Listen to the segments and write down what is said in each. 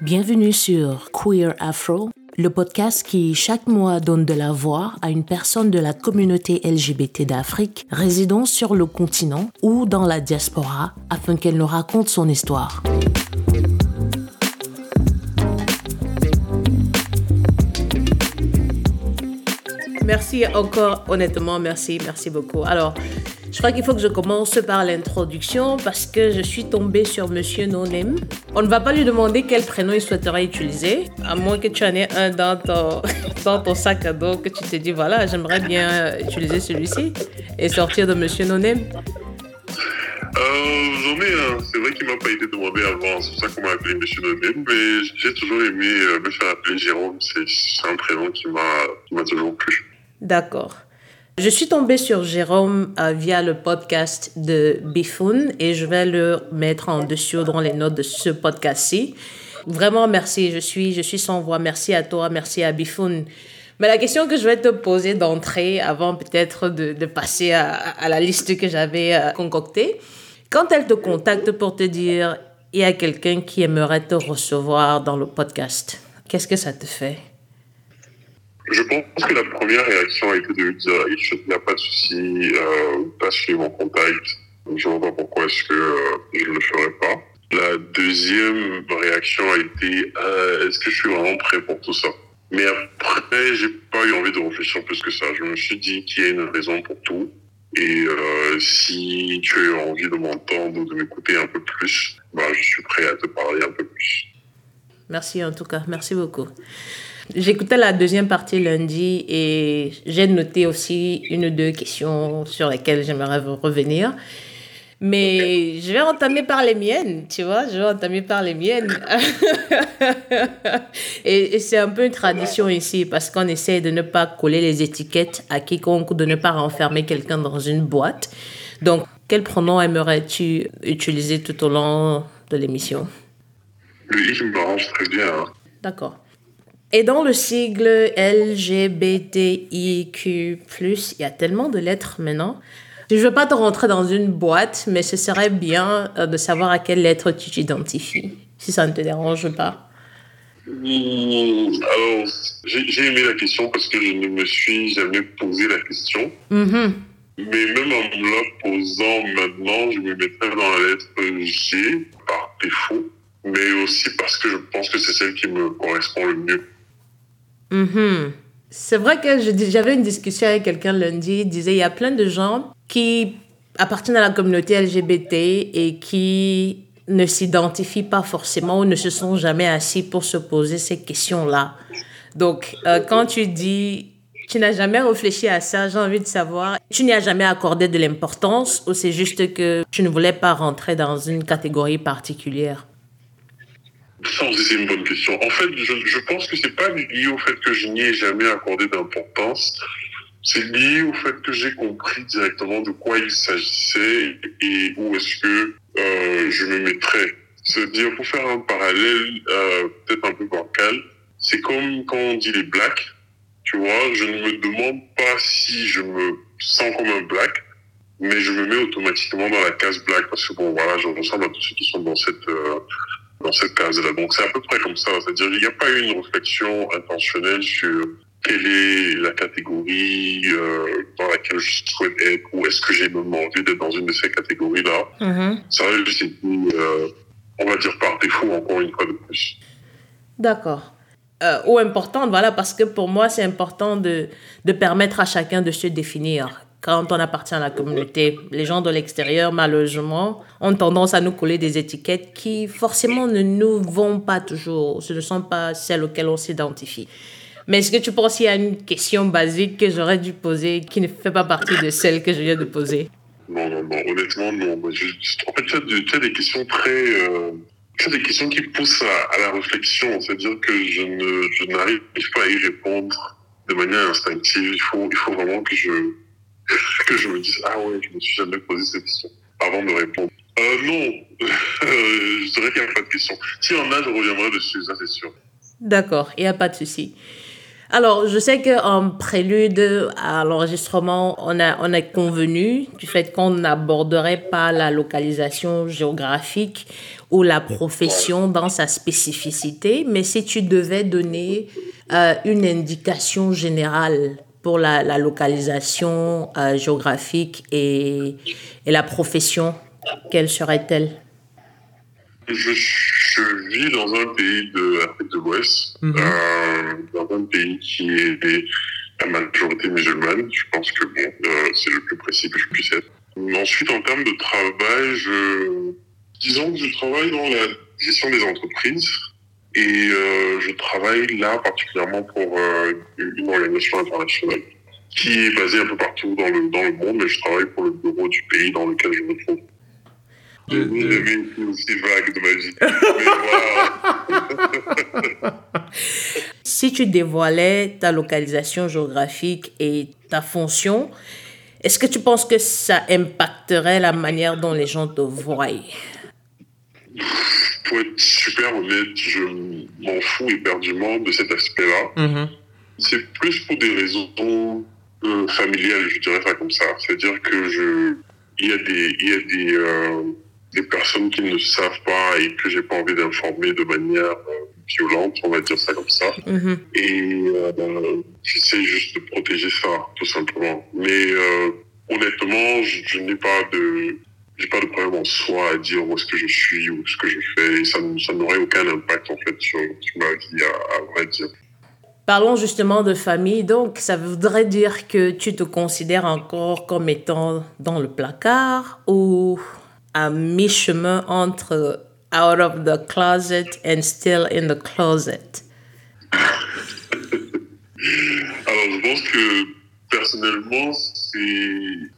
Bienvenue sur Queer Afro, le podcast qui chaque mois donne de la voix à une personne de la communauté LGBT d'Afrique résidant sur le continent ou dans la diaspora afin qu'elle nous raconte son histoire. Merci encore, honnêtement, merci, merci beaucoup. Alors, je crois qu'il faut que je commence par l'introduction parce que je suis tombée sur Monsieur Nonem. On ne va pas lui demander quel prénom il souhaiterait utiliser, à moins que tu en aies un dans ton, dans ton sac à dos que tu te dis voilà, j'aimerais bien utiliser celui-ci et sortir de Monsieur Nonem. Euh, j'en ai un. C'est vrai qu'il m'a pas été demandé avant. C'est pour ça qu'on m'a appelé Monsieur Nonem. Mais j'ai toujours aimé euh, me faire appeler Jérôme. C'est un prénom qui m'a toujours plu. D'accord. Je suis tombée sur Jérôme euh, via le podcast de Bifoun et je vais le mettre en dessous dans les notes de ce podcast-ci. Vraiment, merci. Je suis, je suis sans voix. Merci à toi. Merci à Bifoun. Mais la question que je vais te poser d'entrée, avant peut-être de, passer à, à, la liste que j'avais euh, concoctée, quand elle te contacte pour te dire il y a quelqu'un qui aimerait te recevoir dans le podcast, qu'est-ce que ça te fait? Je pense que la première réaction a été de lui dire il n'y a pas de souci, euh, pas suivre mon contact. Je ne vois pas pourquoi est-ce que euh, je ne le ferais pas. La deuxième réaction a été euh, est-ce que je suis vraiment prêt pour tout ça? Mais après, j'ai pas eu envie de réfléchir plus que ça. Je me suis dit qu'il y a une raison pour tout. Et euh, si tu as envie de m'entendre ou de m'écouter un peu plus, bah, je suis prêt à te parler un peu plus. Merci en tout cas, merci beaucoup. J'écoutais la deuxième partie lundi et j'ai noté aussi une ou deux questions sur lesquelles j'aimerais revenir. Mais je vais entamer par les miennes, tu vois, je vais entamer par les miennes. et, et c'est un peu une tradition ici parce qu'on essaie de ne pas coller les étiquettes à quiconque, de ne pas renfermer quelqu'un dans une boîte. Donc, quel pronom aimerais-tu utiliser tout au long de l'émission? Le I me m'arrange très bien. Hein. D'accord. Et dans le sigle LGBTIQ, il y a tellement de lettres maintenant. Je ne veux pas te rentrer dans une boîte, mais ce serait bien euh, de savoir à quelle lettre tu t'identifies, si ça ne te dérange pas. Mmh, alors, j'ai aimé la question parce que je ne me suis jamais posé la question. Mm-hmm. Mais même en me la posant maintenant, je me mettrais dans la lettre G par défaut, mais aussi parce que je pense que c'est celle qui me correspond le mieux. Mm-hmm. C'est vrai que j'avais une discussion avec quelqu'un lundi, il disait il y a plein de gens qui appartiennent à la communauté LGBT et qui ne s'identifient pas forcément ou ne se sont jamais assis pour se poser ces questions-là. Donc, euh, quand tu dis tu n'as jamais réfléchi à ça, j'ai envie de savoir, tu n'y as jamais accordé de l'importance ou c'est juste que tu ne voulais pas rentrer dans une catégorie particulière? Ça c'est une bonne question. En fait, je, je pense que c'est pas lié au fait que je n'y ai jamais accordé d'importance. C'est lié au fait que j'ai compris directement de quoi il s'agissait et où est-ce que euh, je me mettrais. C'est-à-dire, pour faire un parallèle euh, peut-être un peu bancal, c'est comme quand on dit les blacks, tu vois, je ne me demande pas si je me sens comme un black, mais je me mets automatiquement dans la case black parce que bon, voilà, je ressemble à tous ceux qui sont dans cette euh, dans cette case-là. Donc c'est à peu près comme ça. C'est-à-dire il n'y a pas eu une réflexion intentionnelle sur quelle est la catégorie euh, dans laquelle je souhaite être ou est-ce que j'ai même envie d'être dans une de ces catégories-là. Mm-hmm. Ça va juste euh, on va dire par défaut encore une fois de plus. D'accord. Euh, ou importante, voilà, parce que pour moi, c'est important de, de permettre à chacun de se définir quand on appartient à la communauté. Les gens de l'extérieur, malheureusement, ont tendance à nous coller des étiquettes qui forcément ne nous vont pas toujours. Ce ne sont pas celles auxquelles on s'identifie. Mais est-ce que tu penses qu'il y a une question basique que j'aurais dû poser qui ne fait pas partie de celle que je viens de poser? Non, non, honnêtement, non. en fait, tu as, des questions très... Euh, as des questions qui poussent à, à la réflexion. C'est-à-dire que je ne je n'arrive pas à y répondre de manière instinctive. Il faut, il faut vraiment que je que je me dise, ah ouais, je me suis jamais posé cette question avant de répondre. Euh, non, je dirais qu'il n'y a pas de question. Si y en a, je reviendrai dessus, ça c'est sûr. D'accord, il n'y a pas de souci. Alors, je sais qu'en prélude à l'enregistrement, on a, on a convenu du fait qu'on n'aborderait pas la localisation géographique ou la profession dans sa spécificité, mais si tu devais donner euh, une indication générale pour la, la localisation euh, géographique et, et la profession, quelle serait-elle? Je, je, vis dans un pays de l'Afrique de l'Ouest, Mhm. euh, dans un pays qui est la majorité musulmane. Je pense que bon, euh, c'est le plus précis que je puisse être. Ensuite, en termes de travail, je, disons que je travaille dans la gestion des entreprises et euh, je travaille là particulièrement pour euh, une organisation internationale qui est basée un peu partout dans le, dans le monde, mais je travaille pour le bureau du pays dans lequel je me trouve. J'ai jamais été aussi vague de ma vie. Mais. Si tu dévoilais ta localisation géographique et ta fonction, est-ce que tu penses que ça impacterait la manière dont les gens te voient? Pour être super honnête, je m'en fous éperdument de cet aspect-là. C'est plus pour des raisons euh, familiales, je dirais ça comme ça. C'est-à-dire que je, il y a des, il y a des, euh, des personnes qui ne savent pas et que j'ai pas envie d'informer de manière euh, violente, on va dire ça comme ça. Mhm. Et euh, j'essaie juste de protéger ça, tout simplement. Mais euh, honnêtement, je, je n'ai pas de j'ai pas de problème en soi à dire où est-ce que je suis ou ce que je fais. Ça, ça n'aurait aucun impact en fait sur, sur ma vie, à, à vrai dire. Parlons justement de famille. Donc, ça voudrait dire que tu te considères encore comme étant dans le placard ou à mi-chemin entre out of the closet and still in the closet? Alors, je pense que personnellement, c'est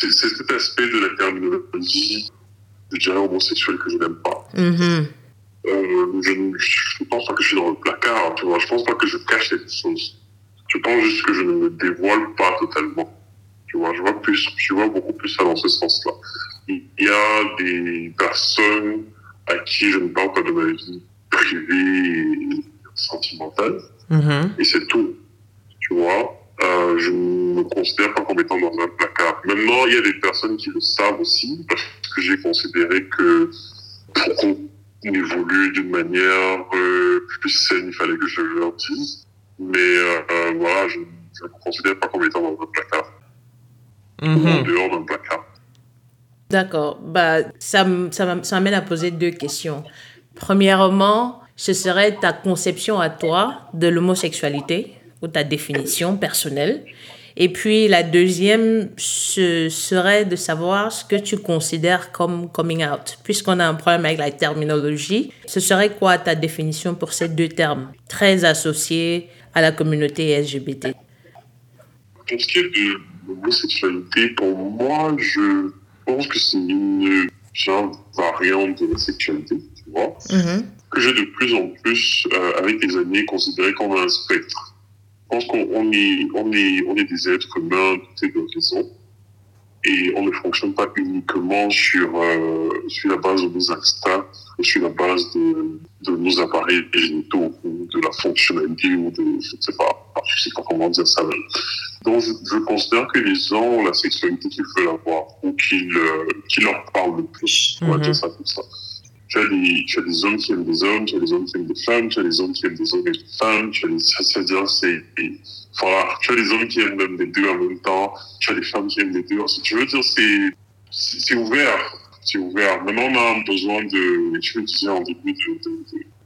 c'est cet aspect de la terminologie, je dirais homosexuel que je n'aime pas. Mhm. Euh, je ne pense pas que je suis dans le placard, tu vois. Je pense pas que je cache quelque chose. Je pense juste que je ne me dévoile pas totalement. Tu vois, je vois plus, je vois beaucoup plus ça dans ce sens-là. Il y a des personnes à qui je ne parle pas de ma vie privée et sentimentale, Mhm. et c'est tout. Tu vois, euh, je ne me considère pas comme étant dans un placard. Maintenant, il y a des personnes qui le savent aussi, parce que j'ai considéré que pour qu'on évolue d'une manière euh, plus saine, il fallait que je leur dise. Mais euh, euh, voilà, je ne me considère pas comme étant dans un placard, ou en dehors d'un placard. D'accord. Bah, ça, ça m'amène à poser deux questions. Premièrement, ce serait ta conception à toi de l'homosexualité ou ta définition personnelle. Et puis la deuxième ce serait de savoir ce que tu considères comme coming out. Puisqu'on a un problème avec la terminologie, ce serait quoi ta définition pour ces deux termes? Très associés à la communauté LGBT Pour ce qui est de l'homosexualité, pour moi, je pense que c'est une genre variante de la sexualité, tu vois. Mhm. que j'ai de plus en plus, euh, avec les années, considéré comme un spectre. Je pense qu'on on est, on est, on est des êtres humains dotés de raison et on ne fonctionne pas uniquement sur, euh, sur la base de nos instincts, ou sur la base de, de nos appareils génitaux ou de la fonctionnalité ou de, je ne sais pas, je sais pas comment dire ça. Donc, je, je considère que les gens ont la sexualité qu'ils veulent avoir ou qu'ils, euh, qui leur parle le plus. On va Mhm. dire ça comme ça tu as, des, tu as des hommes qui aiment des hommes, tu as des hommes qui aiment des femmes, tu as des hommes qui aiment des hommes et des femmes, tu as des, c'est-à-dire, c'est, voilà, tu as des hommes qui aiment même les deux en même temps, tu as des femmes qui aiment les deux. Si tu veux dire, c'est, c'est ouvert, c'est ouvert. Maintenant, on a un besoin de, je le disais en début de,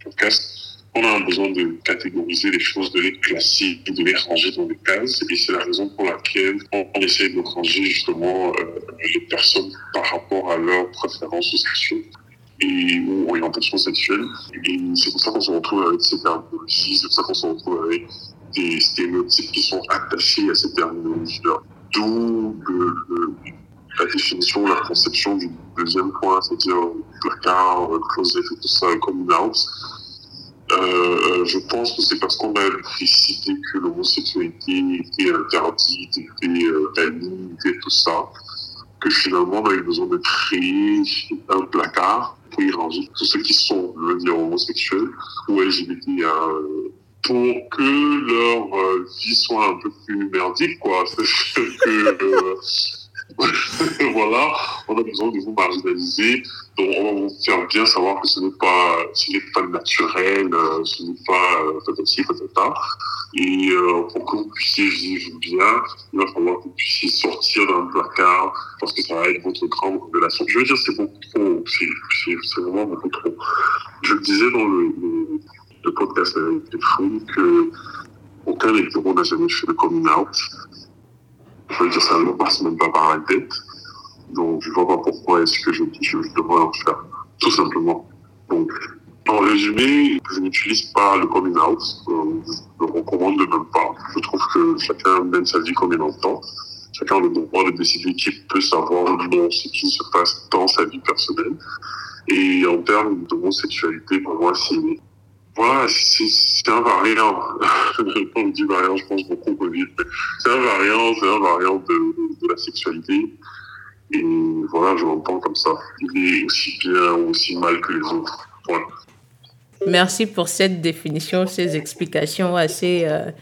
podcast, on a un besoin de catégoriser les choses, de les classer, de les ranger dans des cases. Et c'est la raison pour laquelle on, on essaie de ranger justement euh, les personnes par rapport à leurs préférences sexuelles et ou orientation sexuelle. Et c'est pour ça qu'on se retrouve avec ces terminologies, c'est pour ça qu'on se retrouve avec des stéréotypes qui sont attachés à ces terminologies-là. D'où le, le- la définition, la conception du deuxième point, c'est-à-dire placard, closet et tout ça, comme out. Euh, je pense que c'est parce qu'on a décidé que l'homosexualité était interdite, était euh, était tout ça, que finalement on a eu besoin de créer un placard tous ceux qui sont, je homosexuels ou LGBTIA, euh, pour que leur euh, vie soit un peu plus merdique, quoi. voilà, on a besoin de vous marginaliser. Donc, on va vous faire bien savoir que ce n'est pas, ce n'est pas naturel, euh, ce n'est pas patati patata. Et pour que vous puissiez vivre bien, il va falloir que vous puissiez sortir d'un placard parce que ça va être votre grande révélation. Je veux dire, c'est beaucoup trop, c'est vraiment beaucoup trop. Je le disais dans le, le le podcast avec fous que aucun bureaux n'a jamais fait de coming out. Je veux dire, ça ne passe même pas par la tête. Donc, je vois pas pourquoi est-ce que je, je, devrais en faire. Tout simplement. Donc, en résumé, je n'utilise pas le coming out. Euh, je ne recommande même pas. Je trouve que chacun mène sa vie comme il entend. Chacun a le droit de décider qui peut savoir ou non ce qui se passe dans sa vie personnelle. Et en termes de homosexualité, pour moi, c'est voilà, c'est un variant. on dit variant, je pense beaucoup au Covid. C'est un variant, c'est un variant de, la sexualité. Et voilà, je l'entends comme ça. Il est aussi bien ou aussi mal que les autres. Merci pour cette définition, ces explications assez, euh,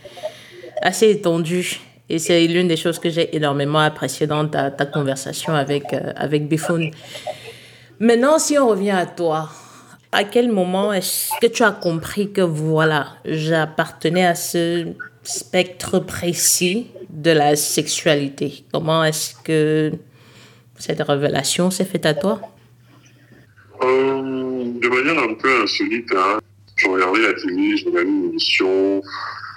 assez étendues. Et c'est l'une des choses que j'ai énormément appréciées dans ta, ta conversation avec, euh, avec Bifoun. Maintenant, si on revient à toi, à quel moment est-ce que tu as compris que voilà, j'appartenais à ce spectre précis de la sexualité? Comment est-ce que cette révélation s'est faite à toi? Euh, De manière un peu insolite. Hein. Je regardais la télé, je regardais une émission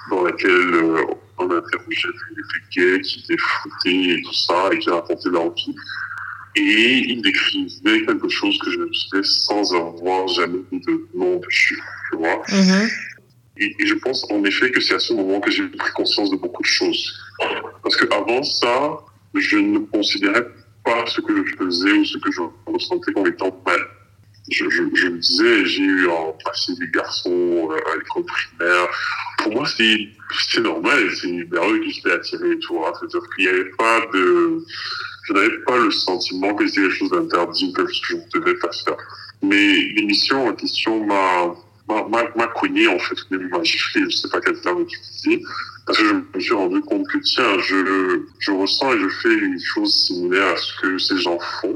dans laquelle euh, on interrogeait des gays qui étaient foutés et tout ça, et qui racontaient leur vie et il décrivait quelque chose que je faisais sans avoir jamais de nom dessus, tu vois. Mm-hmm. et, je pense en effet que c'est à ce moment que j'ai pris conscience de beaucoup de choses. Parce que avant ça, je ne considérais pas ce que je faisais ou ce que je ressentais comme étant mal. Je, je, je me disais, j'ai eu en passé des garçons euh, à l'école primaire. Pour moi, c'est normal, c'est vers eux que j'étais attiré, tu vois. C'est-à-dire qu'il n'y avait pas de je n'avais pas le sentiment que c'était quelque chose d'interdit, que je ne devais pas faire. Mais l'émission en question m'a m'a cogné en fait, m'a giflé, je sais pas quel terme utiliser, parce que je me suis rendu compte que tiens, je, je ressens et je fais une chose similaire à ce que ces gens font,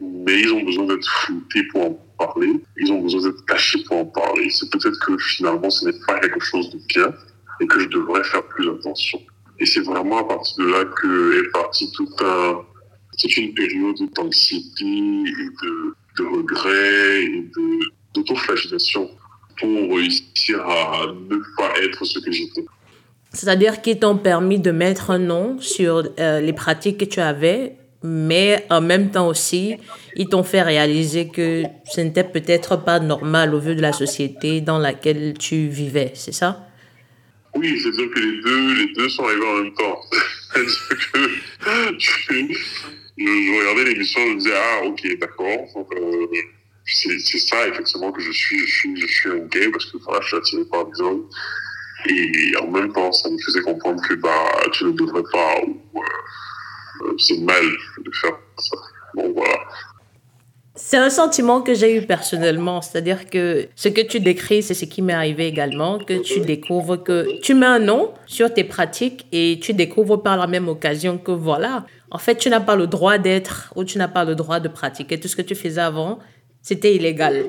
mais ils ont besoin d'être floutés pour en parler, ils ont besoin d'être cachés pour en parler. C'est peut-être que finalement ce n'est pas quelque chose de bien et que je devrais faire plus attention. Et c'est vraiment à partir de là que est parti tout un, c'est une période d'anxiété et de, de regret et d'autoflagellation pour réussir à ne pas être ce que j'étais. C'est-à-dire qu'ils t'ont permis de mettre un nom sur euh, les pratiques que tu avais, mais en même temps aussi, ils t'ont fait réaliser que ce n'était peut-être pas normal au vu de la société dans laquelle tu vivais, c'est ça? Oui, c'est-à-dire que les deux, les deux sont arrivés en même temps. que je, regardais l'émission, je me disais, ah, ok, d'accord. Euh, c'est ça, effectivement, que je suis. Je suis, je suis un gay parce que voilà, je suis attiré par des hommes. Et en même temps, ça me faisait comprendre que bah, tu ne devrais pas, ou euh, c'est mal de faire ça. Bon, voilà. C'est un sentiment que j'ai eu personnellement, c'est-à-dire que ce que tu décris, c'est ce qui m'est arrivé également, que tu découvres que tu mets un nom sur tes pratiques et tu découvres par la même occasion que voilà, en fait, tu n'as pas le droit d'être ou tu n'as pas le droit de pratiquer. Tout ce que tu faisais avant, c'était illégal.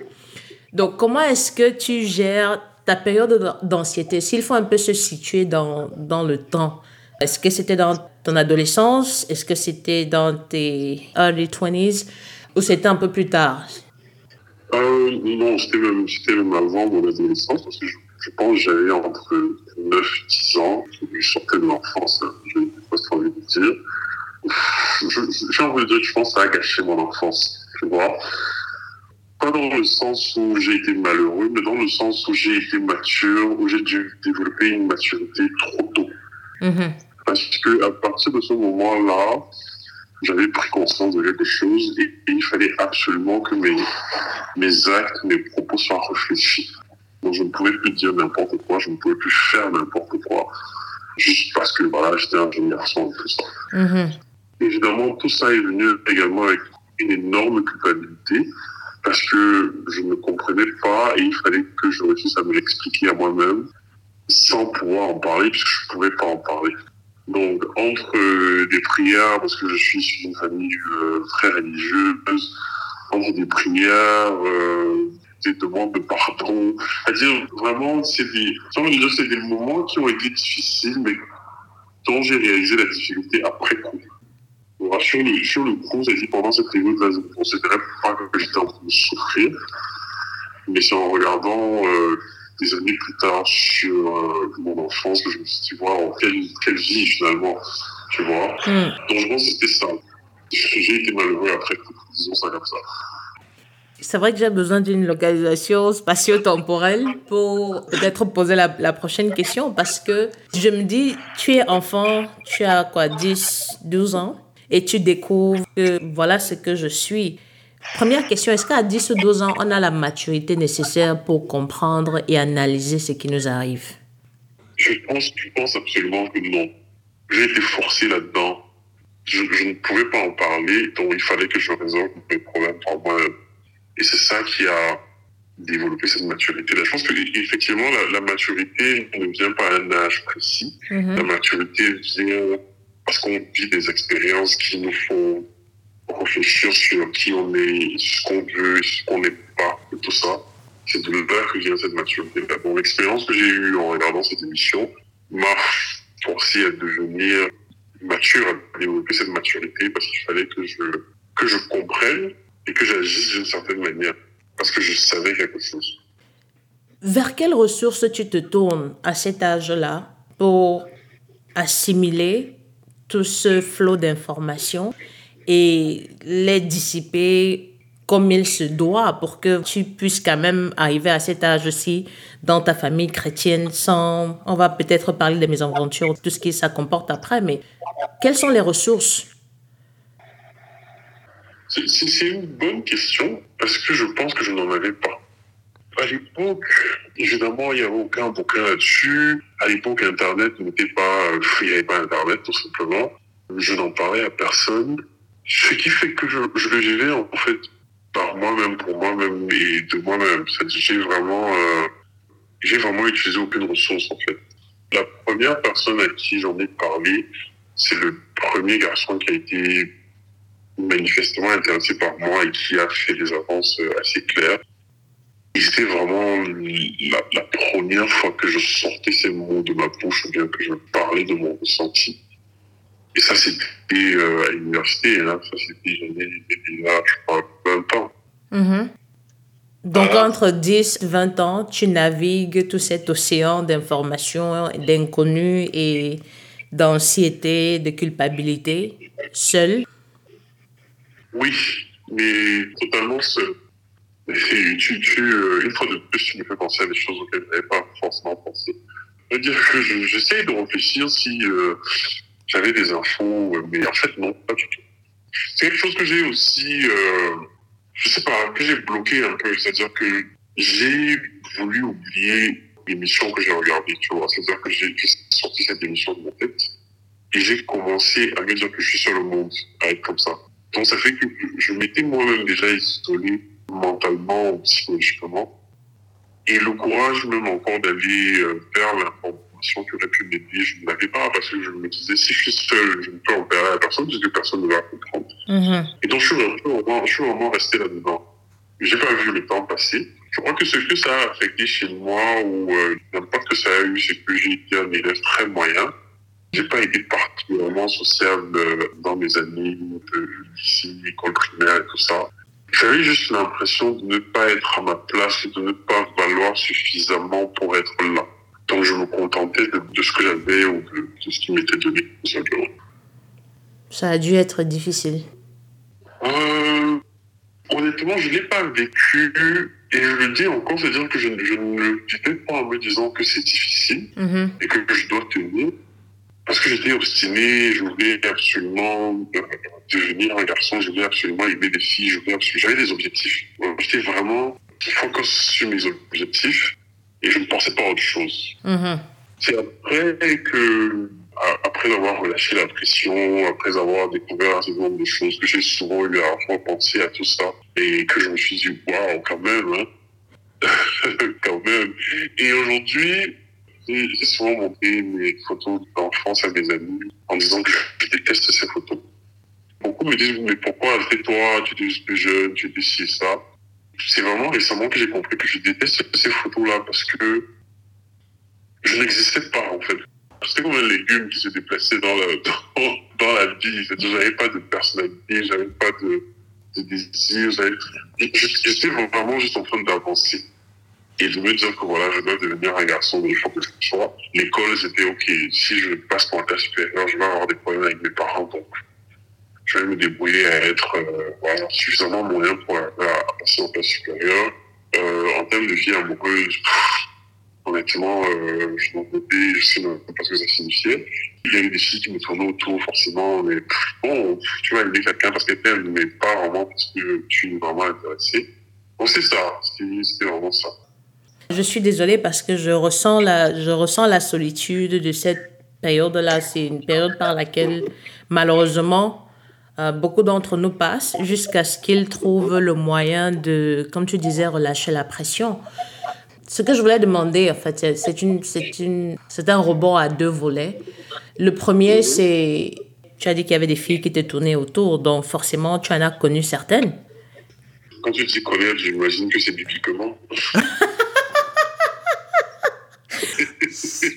Donc, comment est-ce que tu gères ta période d'anxiété? S'il faut un peu se situer dans, dans le temps, est-ce que c'était dans ton adolescence? Est-ce que c'était dans tes early 20s ou c'était un peu plus tard? Euh, Non, c'était même, même, avant mon adolescence, parce que je, je pense que j'avais entre 9 et 10 ans, je sortais de l'enfance, hein, j'ai presque envie de dire. J'ai envie de dire que je pense que ça a gâché mon enfance, tu vois. Pas dans le sens où j'ai été malheureux, mais dans le sens où j'ai été mature, où j'ai dû développer une maturité trop tôt. Mm-hmm. Parce que à partir de ce moment-là, j'avais pris conscience de quelque chose et, il fallait absolument que mes, mes actes, mes propos soient réfléchis. Donc je ne pouvais plus dire n'importe quoi, je ne pouvais plus faire n'importe quoi, juste parce que voilà, j'étais un jeune garçon et tout ça. Mm-hmm. Évidemment, tout ça est venu également avec une énorme culpabilité parce que je ne comprenais pas et il fallait que je réussisse à me l'expliquer à moi-même sans pouvoir en parler puisque je ne pouvais pas en parler. Donc, entre euh, des prières, parce que je suis issu d'une famille euh, très religieuse, entre des prières, euh, des demandes de pardon, c'est-à-dire vraiment, c'est des, des moments qui ont été difficiles, mais dont j'ai réalisé la difficulté après coup. Sur le, sur le coup, c'est dit pendant cette période-là, je ne considérais pas que j'étais en train de souffrir, mais c'est en regardant des années plus tard sur euh, mon enfance que je me suis dit, wow, quelle, quelle vie finalement, tu vois. Mm. Donc je pense que c'était ça. J'ai été malheureux après, disons ça comme ça. C'est vrai que j'ai besoin d'une localisation spatio-temporelle pour peut-être poser la, la, prochaine question parce que je me dis, tu es enfant, tu as quoi, 10, 12 ans et tu découvres que voilà ce que je suis. Première question, est-ce qu'à 10 ou 12 ans, on a la maturité nécessaire pour comprendre et analyser ce qui nous arrive? Je pense, je pense absolument que non. J'ai été forcé là-dedans. Je, ne pouvais pas en parler, donc il fallait que je résolve mes problèmes par moi-même. Et c'est ça qui a développé cette maturité-là. Je pense qu'effectivement, la, la maturité ne vient pas à un âge précis. Mm-hmm. La maturité vient parce qu'on vit des expériences qui nous font réfléchir sur qui on est, ce qu'on veut, ce qu'on n'est pas, et tout ça. C'est de là que vient cette maturité. Bon, l'expérience que j'ai eue en regardant cette émission m'a forcé à devenir mature, à développer cette maturité parce qu'il fallait que je, que je comprenne et que j'agisse d'une certaine manière parce que je savais quelque chose. Vers quelles ressources tu te tournes à cet âge-là pour assimiler tout ce flot d'informations et les dissiper comme il se doit pour que tu puisses quand même arriver à cet âge aussi dans ta famille chrétienne sans... On va peut-être parler de mes aventures, tout ce qui ça comporte après, mais quelles sont les ressources? C'est une bonne question parce que je pense que je n'en avais pas. À l'époque, évidemment, il n'y avait aucun bouquin là-dessus. À l'époque, Internet n'était pas... Il n'y avait pas Internet, tout simplement. Je n'en parlais à personne. Ce qui fait que je, le vivais en fait par moi-même, pour moi-même et de moi-même. J'ai vraiment, euh, j'ai vraiment utilisé aucune ressource en fait. La première personne à qui j'en ai parlé, c'est le premier garçon qui a été manifestement intéressé par moi et qui a fait des avances assez claires. Et c'était vraiment la, première fois que je sortais ces mots de ma bouche ou bien que je parlais de mon ressenti. Et ça, c'était euh, à l'université. Hein. Ça, c'était, j'avais là, je crois, 20 ans. Mm-hmm. Donc, entre 10 20 ans, tu navigues tout cet océan d'informations, d'inconnus et d'anxiété, de culpabilité, seul? Oui, mais totalement seul. tu, tu, euh, une fois de plus, tu me fais penser à des choses auxquelles je n'avais pas forcément pensé. Je veux dire que j'essaie de réfléchir si euh, j'avais des infos, euh, mais en fait, non, pas du tout. C'est quelque chose que j'ai aussi, euh, je sais pas, que j'ai bloqué un peu. C'est-à-dire que j'ai voulu oublier l'émission que j'ai regardée, tu vois. C'est-à-dire que j'ai sorti cette émission de ma tête et j'ai commencé à me dire que je suis sur le monde, à être comme ça. Donc ça fait que je m'étais moi-même déjà isolé mentalement, psychologiquement. Et le courage même encore d'aller euh, vers l'information qui aurait pu m'aider, je ne l'avais pas parce que je me disais, si je suis seul, je ne peux en parler à personne parce que personne ne va comprendre. Mm-hmm. Et donc, je suis, vraiment, je suis vraiment resté là-dedans. J'ai pas vu le temps passer. Je crois que ce que ça a affecté chez moi ou euh, l'impact que ça a eu, c'est que j'ai été un élève très moyen. J'ai pas été particulièrement sociable euh, dans mes années de lycée, école primaire et tout ça. J'avais juste l'impression de ne pas être à ma place et de ne pas valoir suffisamment pour être là. Donc je me contentais de, ce que j'avais ou de, ce qui m'était donné, tout simplement. Ça a dû être difficile. Euh, honnêtement, je ne l'ai pas vécu. Et je le dis encore, c'est-à-dire que je, ne le disais pas en me disant que c'est difficile mm-hmm. et que je dois tenir. Parce que j'étais obstiné, je voulais absolument euh, devenir un garçon, je voulais absolument aimer des filles, j'avais des objectifs. J'étais vraiment focus sur mes objectifs et je ne pensais pas à autre chose. Mm-hmm. C'est après que, après avoir relâché la pression, après avoir découvert un certain nombre de choses, que j'ai souvent eu à repenser à tout ça et que je me suis dit, waouh, quand même, hein. quand même. Et aujourd'hui, j'ai souvent montré mes photos d'enfance à mes amis en disant que je déteste ces photos. Beaucoup me disent, mais pourquoi après toi, tu étais juste plus jeune, tu étais ci ça? C'est vraiment récemment que j'ai compris que je déteste ces photos-là parce que je n'existais pas, en fait. J'étais comme un légume qui se déplaçait dans la, dans, la vie. J'avais pas de personnalité, j'avais pas de, de désir, j'étais vraiment juste en train d'avancer. Et de me dire que voilà, je dois devenir un garçon, il faut que je sois. L'école, c'était OK. Si je passe pour un tas supérieur, je vais avoir des problèmes avec mes parents. Donc, je vais me débrouiller à être euh, suffisamment moyen pour passer en classe supérieure. Euh, en termes de vie amoureuse, honnêtement, euh, je m'en doutais, je sais même pas ce que ça signifiait. Il y avait des filles qui me tournaient autour, forcément, mais bon, tu vas aimer quelqu'un parce qu'elle t'aime, mais pas vraiment parce que tu es vraiment intéressé. Bon, c'est ça, c'était vraiment ça. Je suis désolée parce que je ressens la, je ressens la solitude de cette période-là. C'est une période par laquelle, malheureusement, euh, beaucoup d'entre nous passent jusqu'à ce qu'ils trouvent le moyen de, comme tu disais, relâcher la pression. Ce que je voulais demander, en fait, c'est une, c'est une, c'est un rebond à deux volets. Le premier, c'est, tu as dit qu'il y avait des filles qui te tournaient autour, donc forcément, tu en as connu certaines. Quand tu dis connaître, j'imagine que c'est bibliquement.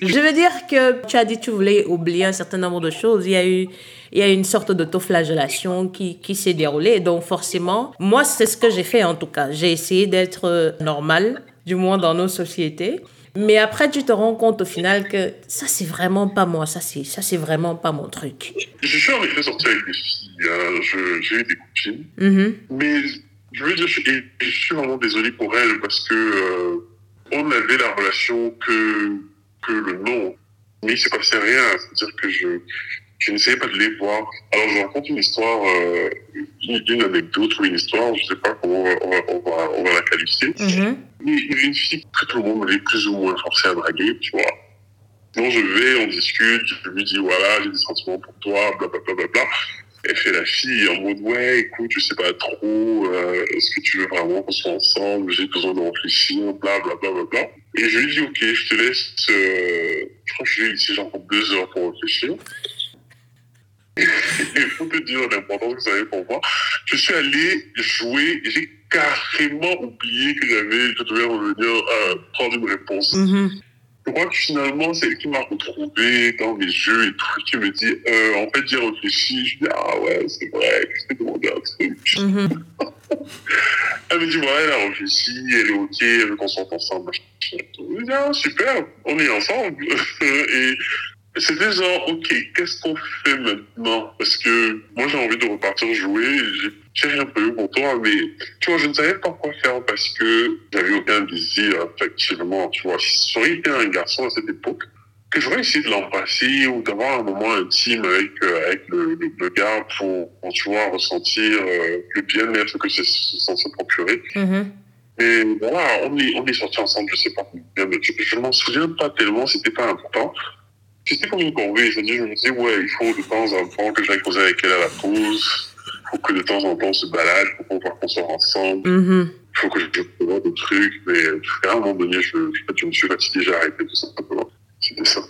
Je veux dire que tu as dit que tu voulais oublier un certain nombre de choses. Il y a eu il y a une sorte d'autoflagellation qui, qui s'est déroulée. Donc forcément, moi, c'est ce que j'ai fait en tout cas. J'ai essayé d'être euh, normal, du moins dans nos sociétés. Mais après, tu te rends compte au final que ça, c'est vraiment pas moi. Ça, c'est, ça, c'est vraiment pas mon truc. Je suis en effet sorti avec des filles. Hein. j'ai eu des copines. Mm-hmm. Mais je veux dire, je, je, suis vraiment désolé pour elles parce que euh, on avait la relation que, que le nom. Mais il s'est passé rien. C'est-à-dire que je, je n'essayais pas de les voir. Alors, je raconte une histoire, euh, une, anecdote ou une histoire, je ne sais pas comment on va, on va, on va la qualifier. Mais il y avait une fille que tout le monde m'avait plus ou moins forcé à draguer, tu vois. Donc, je vais, on discute, je lui dis, voilà, j'ai des sentiments pour toi, blablabla. Bla, bla, bla. Elle fait la fille en mode, ouais, écoute, je sais pas trop, euh, est-ce que tu veux vraiment qu'on soit ensemble, j'ai besoin de réfléchir, blablabla. Bla, bla, bla. Et je lui dis, ok, je te laisse, euh, je crois que j'ai ici genre deux heures pour réfléchir. Il faut te dire l'importance que ça avait pour moi. Je suis allé jouer et j'ai carrément oublié que j'avais, je devais revenir euh, prendre une réponse. Mm-hmm. Je crois que finalement, c'est elle qui m'a retrouvé dans mes jeux et tout, qui me dit, euh, en fait, j'ai réfléchi, je dis, ah ouais, c'est vrai, je t'ai demandé un truc. Mm-hmm. elle me dit, ouais, elle a réfléchi, elle est ok, elle veut qu'on sorte ensemble. Je dis, ah, super, on est ensemble. et c'était genre, ok, qu'est-ce qu'on fait maintenant? Parce que moi, j'ai envie de repartir jouer. J'ai rien prévu pour toi, mais tu vois, je ne savais pas quoi faire parce que j'avais aucun désir, effectivement. Tu vois, si j'aurais été un garçon à cette époque, que j'aurais essayé de l'embrasser ou d'avoir un moment intime avec, euh, avec le, le, gars pour, tu vois, ressentir euh, le bien-être que c'est censé procurer. Mm-hmm. Mais voilà, on est, on est sortis ensemble, je sais pas combien, mais je, je m'en souviens pas tellement, c'était pas important. C'était comme une corvée, je me disais, ouais, il faut de temps en temps que j'aille causer avec elle à la pause, il faut que de temps en temps on se balade, il faut qu'on sort ensemble, il faut que je vois des trucs, mais à un moment donné, je, je, me suis fatigué, j'ai arrêté tout simplement. C'était ça.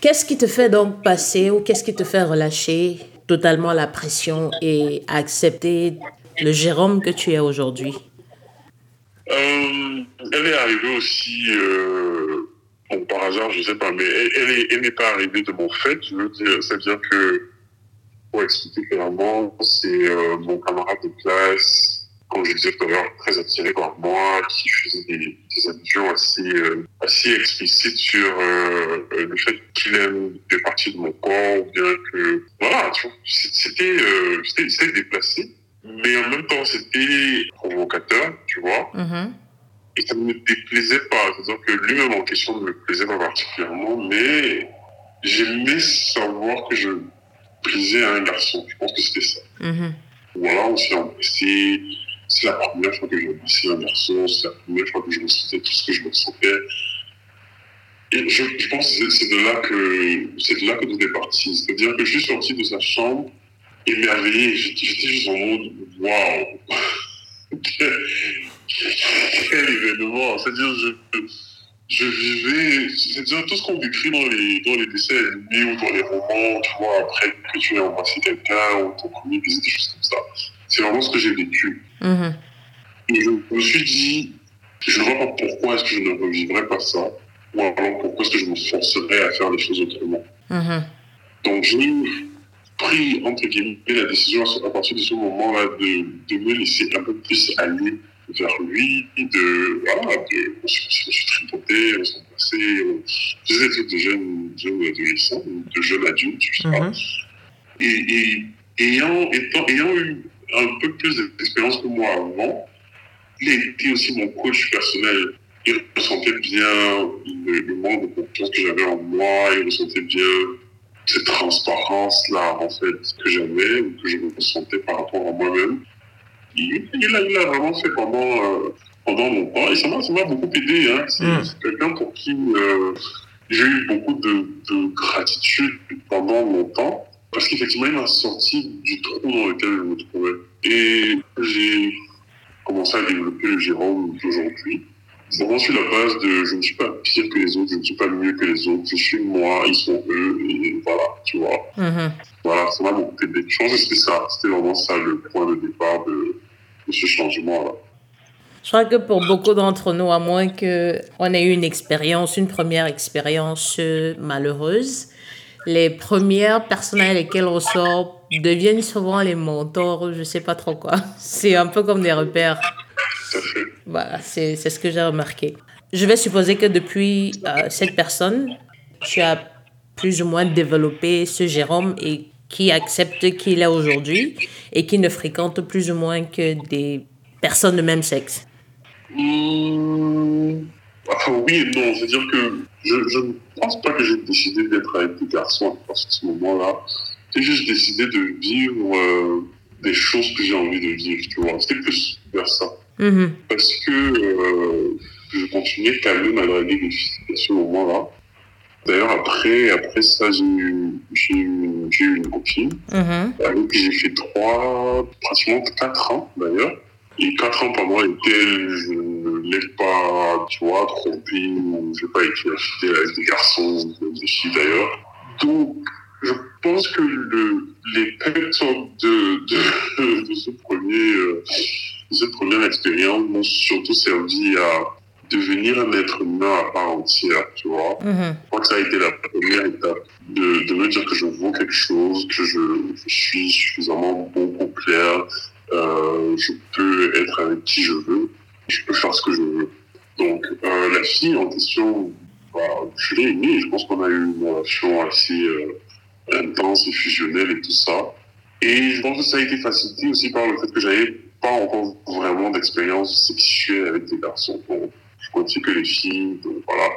Qu'est-ce qui te fait donc passer ou qu'est-ce qui te fait relâcher totalement la pression et accepter le Jérôme que tu es aujourd'hui? Euh, Elle est arrivée aussi... Euh, bon, par hasard, je sais pas, mais elle, elle n'est pas arrivée de mon fait, je veux dire, c'est-à-dire que, pour expliquer clairement, c'est euh, mon camarade de classe, comme je disais tout à l'heure, très attiré par moi, qui faisait des, des allusions assez, euh, assez explicites sur euh, le fait qu'il aime des parties de mon corps, ou bien que, voilà, c'était c'était déplacé, mais en même temps, c'était provocateur, tu vois. Mm-hmm et ça ne me déplaisait pas. C'est-à-dire que lui-même en question ne me plaisait pas particulièrement, mais j'aimais savoir que je brisais un garçon. Je pense que c'était ça. Mm-hmm. Voilà, on s'est embrassé. C'est la première fois que j'ai embrassé un garçon. C'est la première fois que je ressentais tout ce que je ressentais. Et je, je pense que c'est de là que c'est de là que tout est parti. C'est-à-dire que je suis sorti de sa chambre émerveillé. J'étais juste en mode waouh quel événement. C'est-à-dire, je, je vivais, c'est dire tout ce qu'on décrit dans les, dans les dessins animés ou dans les romans, tu vois, après que tu aies embrassé quelqu'un ou ton premier baiser, des choses comme ça. C'est vraiment ce que j'ai vécu. Mhm. Et je me suis dit, je ne vois pas pourquoi est-ce que je ne revivrais pas ça, ou alors pourquoi est-ce que je me forcerais à faire les choses autrement. Mhm. Donc j'ai pris, entre guillemets, la décision à partir de ce moment-là de, de me laisser un peu plus aller vers lui, de, voilà, de, on se, on se tripoter, on s'embrasser, on faisait des trucs de jeunes, jeunes adolescents, de jeunes adultes, je sais pas. Mhm. Et, et ayant, étant, ayant eu un peu plus d'expérience que moi avant, il a été aussi mon coach personnel. Il ressentait bien le, le manque de confiance que j'avais en moi, il ressentait bien cette transparence-là, en fait, que j'avais, ou que je ressentais par rapport à moi-même. Il, il a, il a vraiment fait pendant, euh, pendant longtemps, et ça m'a ça m'a beaucoup aidé. Hein. C'est Mm. c'est quelqu'un pour qui euh, j'ai eu beaucoup de, de gratitude pendant longtemps, parce qu'effectivement, il m'a sorti du trou dans lequel je me trouvais. Et j'ai commencé à développer le Jérôme d'aujourd'hui. C'est vraiment sur la base de je ne suis pas pire que les autres, je ne suis pas mieux que les autres, je suis moi, ils sont eux, et voilà, tu vois. Mhm. Voilà, ça m'a beaucoup aidé. Je pense que c'était ça, c'était vraiment ça le point de départ de, de ce changement-là. Je crois que pour beaucoup d'entre nous, à moins qu'on ait eu une expérience, une première expérience euh, malheureuse, les premières personnes avec lesquelles on sort deviennent souvent les mentors, je sais pas trop quoi. C'est un peu comme des repères. Voilà, c'est ce que j'ai remarqué. Je vais supposer que depuis euh, cette personne, tu as plus ou moins développé ce Jérôme et qui accepte qui il est aujourd'hui et qui ne fréquente plus ou moins que des personnes de même sexe. Mmh. Oui et non. C'est-à-dire que je, je ne pense pas que j'ai décidé d'être avec des garçons à ce moment-là. J'ai juste décidé de vivre euh, des choses que j'ai envie de vivre, tu vois. C'était plus vers ça. Mhm. Parce que euh, je continuais quand même à draguer des filles à ce moment-là. D'ailleurs, après, après ça, j'ai eu, j'ai eu, j'ai eu une copine Mhm. avec qui j'ai fait trois, pratiquement quatre ans d'ailleurs. Et quatre ans pendant lesquels je ne l'ai pas, tu vois, trompé ou je n'ai pas été acheté avec des garçons, des filles d'ailleurs. Donc, je pense que le, les pep talks de, de, de, ce premier, euh, cette première expérience m'ont surtout servi à devenir un être humain à part entière, tu vois. Mhm. Je crois que ça a été la première étape de, de me dire que je vaux quelque chose, que je, je suis suffisamment bon pour plaire, euh, je peux être avec qui je veux, je peux faire ce que je veux. Donc, euh, la fille en question, bah, je l'ai aimée, je pense qu'on a eu une relation assez euh, intense et fusionnelle et tout ça. Et je pense que ça a été facilité aussi par le fait que j'avais pas encore vraiment d'expérience sexuelle avec des garçons. Donc, je continue que les filles, donc voilà.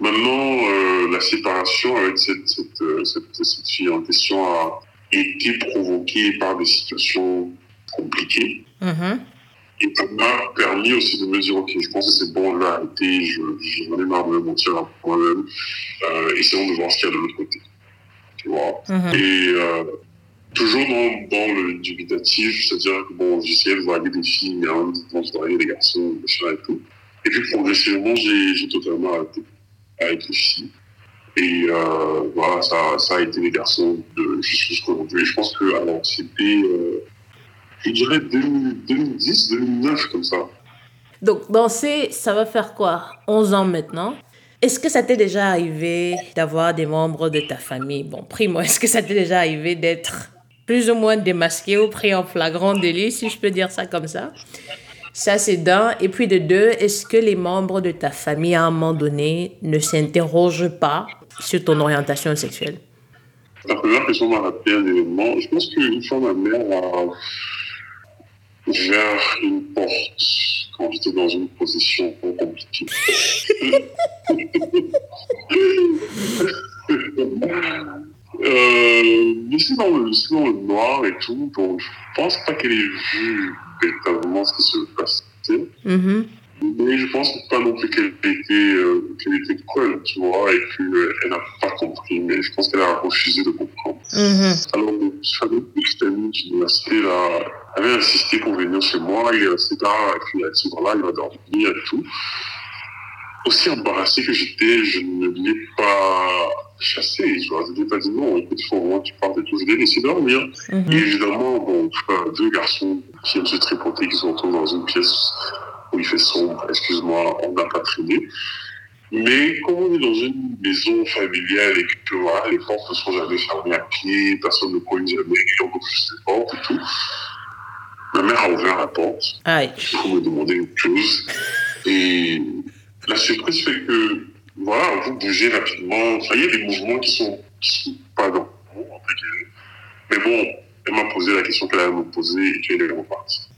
Maintenant, euh, la séparation avec cette, cette, euh, cette, cette fille en question a été provoquée par des situations compliquées. Mhm. Et ça m'a permis aussi de me dire, ok, je pense que c'est bon, je vais arrêter, je, j'en ai marre de me mentir à moi-même, euh, essayons de voir ce qu'il y a de l'autre côté. Tu vois Mhm. Et euh, toujours dans, le dubitatif, c'est-à-dire que bon, j'essayais de draguer des filles, temps, je draguais des garçons, machin et tout. Et puis progressivement, j'ai, totalement arrêté avec les filles. Et euh, voilà, ça, a été les garçons de, jusqu'à aujourd'hui. Je pense que alors, c'était, euh, je dirais 2000 2010, 2009, comme ça. Donc, danser, ça va faire quoi 11 ans maintenant? Est-ce que ça t'est déjà arrivé d'avoir des membres de ta famille? Bon, primo, est-ce que ça t'est déjà arrivé d'être plus ou moins démasqué ou pris en flagrant délit, si je peux dire ça comme ça Ça, c'est d'un. Et puis de deux, est-ce que les membres de ta famille, à un moment donné, ne s'interrogent pas sur ton orientation sexuelle? La première question m'a rappelé un événement. Je pense qu'une fois, ma mère a ouvert une porte quand j'étais dans une position compliquée. euh, mais c'est dans, dans le noir et tout, donc je pense pas qu'elle ait vu véritablement ce qui se passait. Mhm. Mais je pense pas non plus qu'elle était, euh, qu'elle était cruelle, tu vois, et qu'elle n'a pas compris, mais je pense qu'elle a refusé de comprendre. Mhm. Alors, le fameux petit ami de l'université, là, avait insisté pour venir chez moi, il est resté là, et puis a dit, voilà, il va dormir et tout. aussi embarrassé que j'étais, je ne l'ai pas chassé. Je leur ai pas dit non, écoute, il faut vraiment que tu partes et tout. Je l'ai laissé dormir. Mhm. Et évidemment, bon, deux garçons qui aiment se tripoter, qui se retrouvent dans une pièce où il fait sombre, excuse-moi, on n'a pas traîné. Mais quand on est dans une maison familiale et que voilà, les portes ne sont jamais fermées à pied, personne ne cogne jamais, on ouvre juste les portes et tout, ma mère a ouvert la porte Aïe. pour me demander une chose. Et la surprise fait que, voilà, vous bougez rapidement. Il y a des mouvements qui sont, qui sont pas dans guillemets. Mais bon, elle m'a posé la question qu'elle allait me poser et qu'elle est repartie.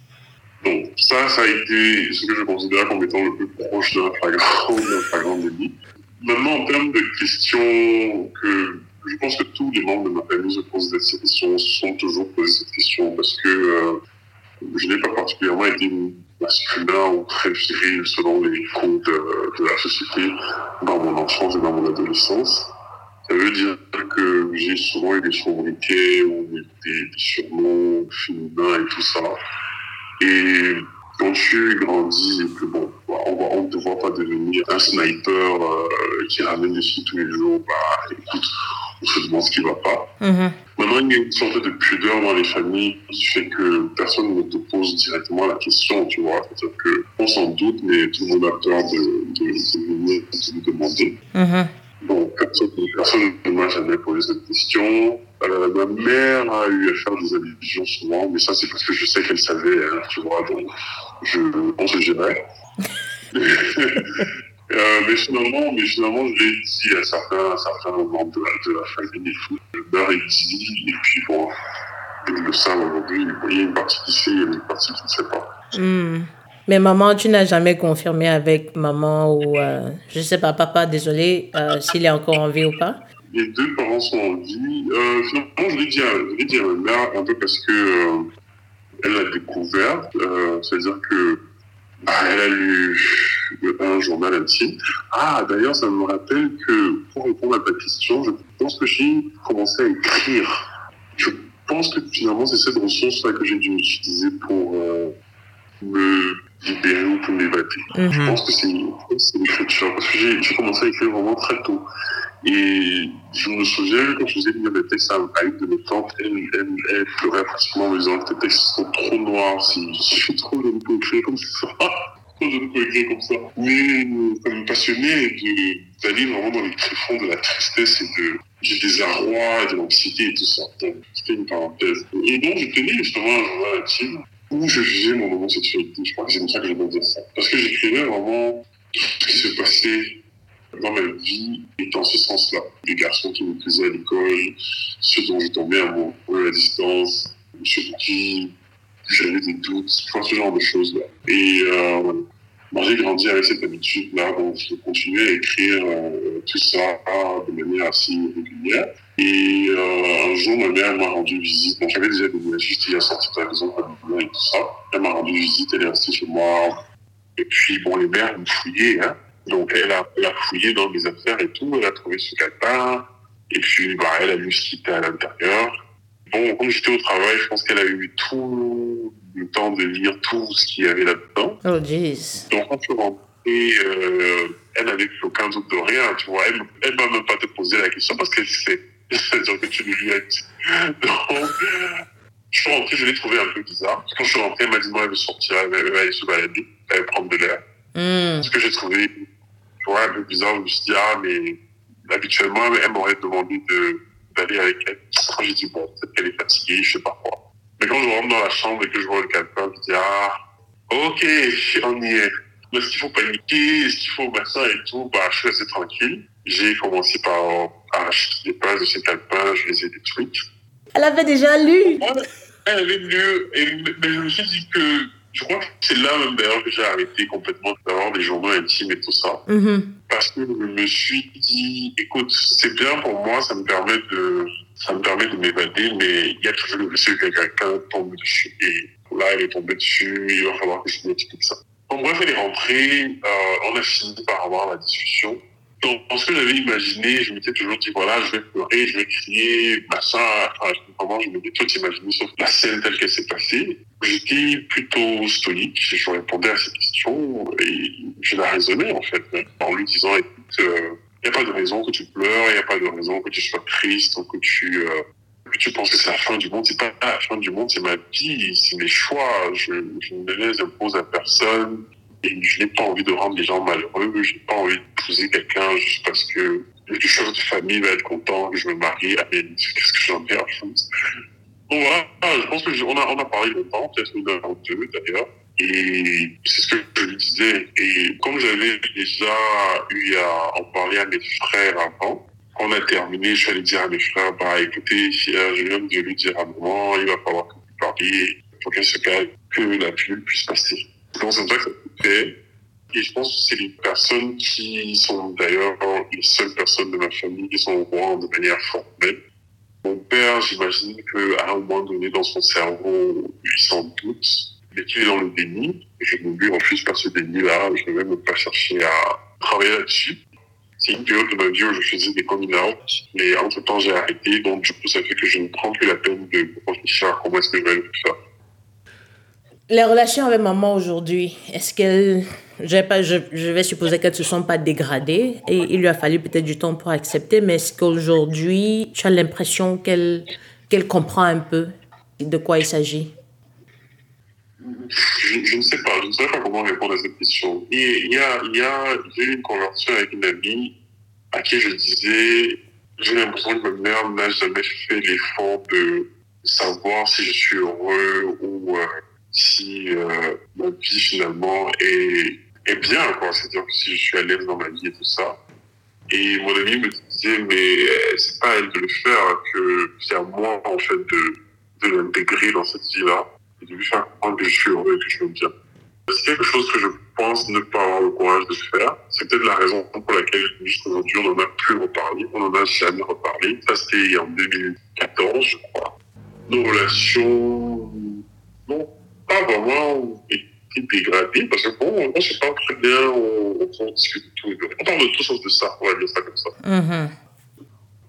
Donc, ça, ça a été ce que je considère comme étant le plus proche d'un flagrant, d'un flagrant délit. Maintenant, en termes de questions que je pense que tous les membres de ma famille se posent cette question, se sont toujours posé cette question parce que euh, je n'ai pas particulièrement été masculin ou très viril selon les codes de, de la société dans mon enfance et dans mon adolescence. Ça veut dire que j'ai souvent eu des sobriquets ou des, des, surnoms féminins et tout ça. Et quand tu grandis et que bon, on va, on ne te pas devenir un sniper euh, qui ramène des filles tous les jours, bah écoute, on se demande ce qui va pas. Mhm. Maintenant, il y a une sorte de pudeur dans les familles qui fait que personne ne te pose directement la question, tu vois. C'est-à-dire qu'on s'en doute, mais tout le monde a peur de, de, de venir te le demander. Mhm. Donc, personne, personne ne m'a jamais posé cette question. Euh, ma mère a eu à faire des allusions souvent, mais ça, c'est parce que je sais qu'elle savait, hein, tu vois, donc je, on se gênait. Euh, mais finalement, mais finalement, je l'ai dit à certains, à certains membres de la, de la famille. Le beurre est dit, et puis bon, ils le savent aujourd'hui. Il y a une partie qui sait, il y a une partie qui ne sait pas. Hmm. Mais maman, tu n'as jamais confirmé avec maman ou, euh, je sais pas, papa, désolé, euh, s'il est encore en vie ou pas? Les deux parents sont en vie. Finalement, je l'ai dit, dit à ma mère un peu parce que elle a découvert, c'est-à-dire que bah, elle a lu un journal intime. Ah, d'ailleurs, ça me rappelle que pour répondre à ta question, je pense que j'ai commencé à écrire. Je pense que finalement, c'est cette ressource-là que j'ai dû utiliser pour euh, me libérer ou pour m'évader. Je Mhm. pense que c'est l'écriture, parce que j'ai commencé à écrire vraiment très tôt. Et je me souviens, quand je faisais lire des textes à une de mes tantes, elle, elle, elle pleurait pratiquement en me disant que tes textes sont trop noirs, si je suis trop jeune pour écrire comme ça. Trop jeune pour comme ça. Mais euh, ça me passionnait d'aller vraiment dans les tréfonds de la tristesse et de, du désarroi et de l'anxiété et tout ça. C'était une parenthèse. Et donc, je tenais justement un journal intime où je vivais mon homosexualité. Je crois que c'est comme ça que je dois dire ça. Parce que j'écrivais vraiment tout ce qui se passait dans ma vie et dans ce sens-là. Les garçons qui me plaisaient à l'école, ceux dont je tombais amoureux à distance, sur qui j'avais des doutes, ce genre de choses-là. Et euh, moi, j'ai grandi avec cette habitude-là, donc je continuais à écrire euh, tout ça de manière assez régulière. Et euh, un jour, ma mère m'a rendu visite. Bon, j'avais déjà déménagé, j'étais déjà sorti de la maison et tout ça. Elle m'a rendu visite, elle est restée chez moi. Et puis, bon, les mères me fouillaient, hein. Donc, elle a, elle a fouillé dans mes affaires et tout. Elle a trouvé ce calepin. Et puis, bah, elle a vu ce qui était à l'intérieur. Bon, comme j'étais au travail, je pense qu'elle a eu tout le temps de lire tout ce qu'il y avait là-dedans. Oh, jeez. Donc, quand je suis rentré, euh, elle n'avait plus aucun doute de rien, tu vois. Elle, elle m'a même pas te poser la question parce qu'elle sait. C'est-à-dire que tu lui dit. Donc, je suis rentré, je l'ai trouvé un peu bizarre. Quand je suis rentré, elle m'a dit, moi, elle veut sortir, elle va aller se balader, elle va prendre de l'air. Hmm. Ce que j'ai trouvé, tu vois, un peu bizarre, je me suis dit, ah, mais habituellement, elle m'aurait demandé de, d'aller avec elle. J'ai dit, bon, peut-être qu'elle est fatiguée, je sais pas quoi. Mais quand je rentre dans la chambre et que je vois le calepin, je dis, ah, ok, on y est. Est-ce qu'il faut paniquer? Est-ce qu'il faut machin et tout? Bah, je suis assez tranquille. J'ai commencé par arracher les pages de ces calepins, je les ai détruites. Elle avait déjà lu. Elle avait lieu, et, mais je me suis dit que, je crois que c'est là même d'ailleurs que j'ai arrêté complètement d'avoir des journaux intimes et tout ça. Mhm. Parce que je me suis dit, écoute, c'est bien pour moi, ça me permet de, ça me permet de m'évader, mais il y a toujours le risque que quelqu'un tombe dessus. Et là, elle est tombée dessus, il va falloir que je lui explique ça. En bref, elle est rentrée, euh, on a fini par avoir la discussion. Dans ce que j'avais imaginé, je m'étais toujours dit, voilà, je vais pleurer, je vais crier, machin. Enfin, vraiment, je m'étais tout imaginé sauf la scène telle qu'elle s'est passée. J'étais plutôt stoïque, je répondais à ces questions et je la raisonnais, en fait, en lui disant, écoute, il euh, n'y a pas de raison que tu pleures, il n'y a pas de raison que tu sois triste ou que tu, euh, que tu penses que c'est la fin du monde. C'est pas la fin du monde, c'est ma vie, c'est mes choix. Je, je ne les impose à personne. Et je n'ai pas envie de rendre les gens malheureux, je n'ai pas envie d'épouser quelqu'un juste parce que le chef de famille va être content que je me marie. Ah, qu'est-ce que j'en ai à foutre Donc voilà, je pense qu'on a, parlé longtemps, peut-être une heure ou deux d'ailleurs. Et c'est ce que je lui disais. Et comme j'avais déjà eu à en parler à mes frères avant, quand on a terminé, je suis allé dire à mes frères, bah écoutez, je viens de lui dire à maman, il va falloir que vous parliez, faut qu'elle se calme, que la pilule puisse passer. C'est ça que. Et je pense que c'est les personnes qui sont d'ailleurs les seules personnes de ma famille qui sont au courant de manière formelle. Mon père, j'imagine qu'à un moment donné dans son cerveau, il s'en doute, mais qu'il est dans le déni. Et je ne lui refuse pas ce déni-là. Je ne vais même pas chercher à travailler là-dessus. C'est une période de ma vie où je faisais des coming out, mais entre-temps j'ai arrêté, donc du coup ça fait que je ne prends plus la peine de réfléchir à comment est-ce que je vais le faire. Les relations avec maman aujourd'hui, est-ce qu'elles. Pas, je, vais supposer qu'elles ne se sont pas dégradées et il lui a fallu peut-être du temps pour accepter, mais est-ce qu'aujourd'hui, tu as l'impression qu'elle qu'elle comprend un peu de quoi il s'agit? Je, ne sais pas, je ne sais pas comment répondre à cette question. Il y a, il y a, eu une conversation avec une amie à qui je disais, j'ai l'impression que ma mère n'a jamais fait l'effort de savoir si je suis heureux ou euh, si euh, ma vie finalement est, est bien, quoi. C'est-à-dire que si je suis à l'aise dans ma vie et tout ça. Et mon ami me disait, mais euh, c'est pas à elle de le faire, que c'est à moi, en fait, de, de l'intégrer dans cette vie-là et de lui faire comprendre que je suis heureux et que je veux bien. C'est quelque chose que je pense ne pas avoir le courage de faire. C'est peut-être la raison pour laquelle jusqu'aujourd'hui on n'en a plus reparlé. On n'en a jamais reparlé. Ça c'était en 2014, je crois. Nos relations, non, pas vraiment été dégradé parce que bon, on se parle très bien, on, on, discute de tout. On parle de tout sauf de ça, on va dire ça comme ça. Mm-hmm.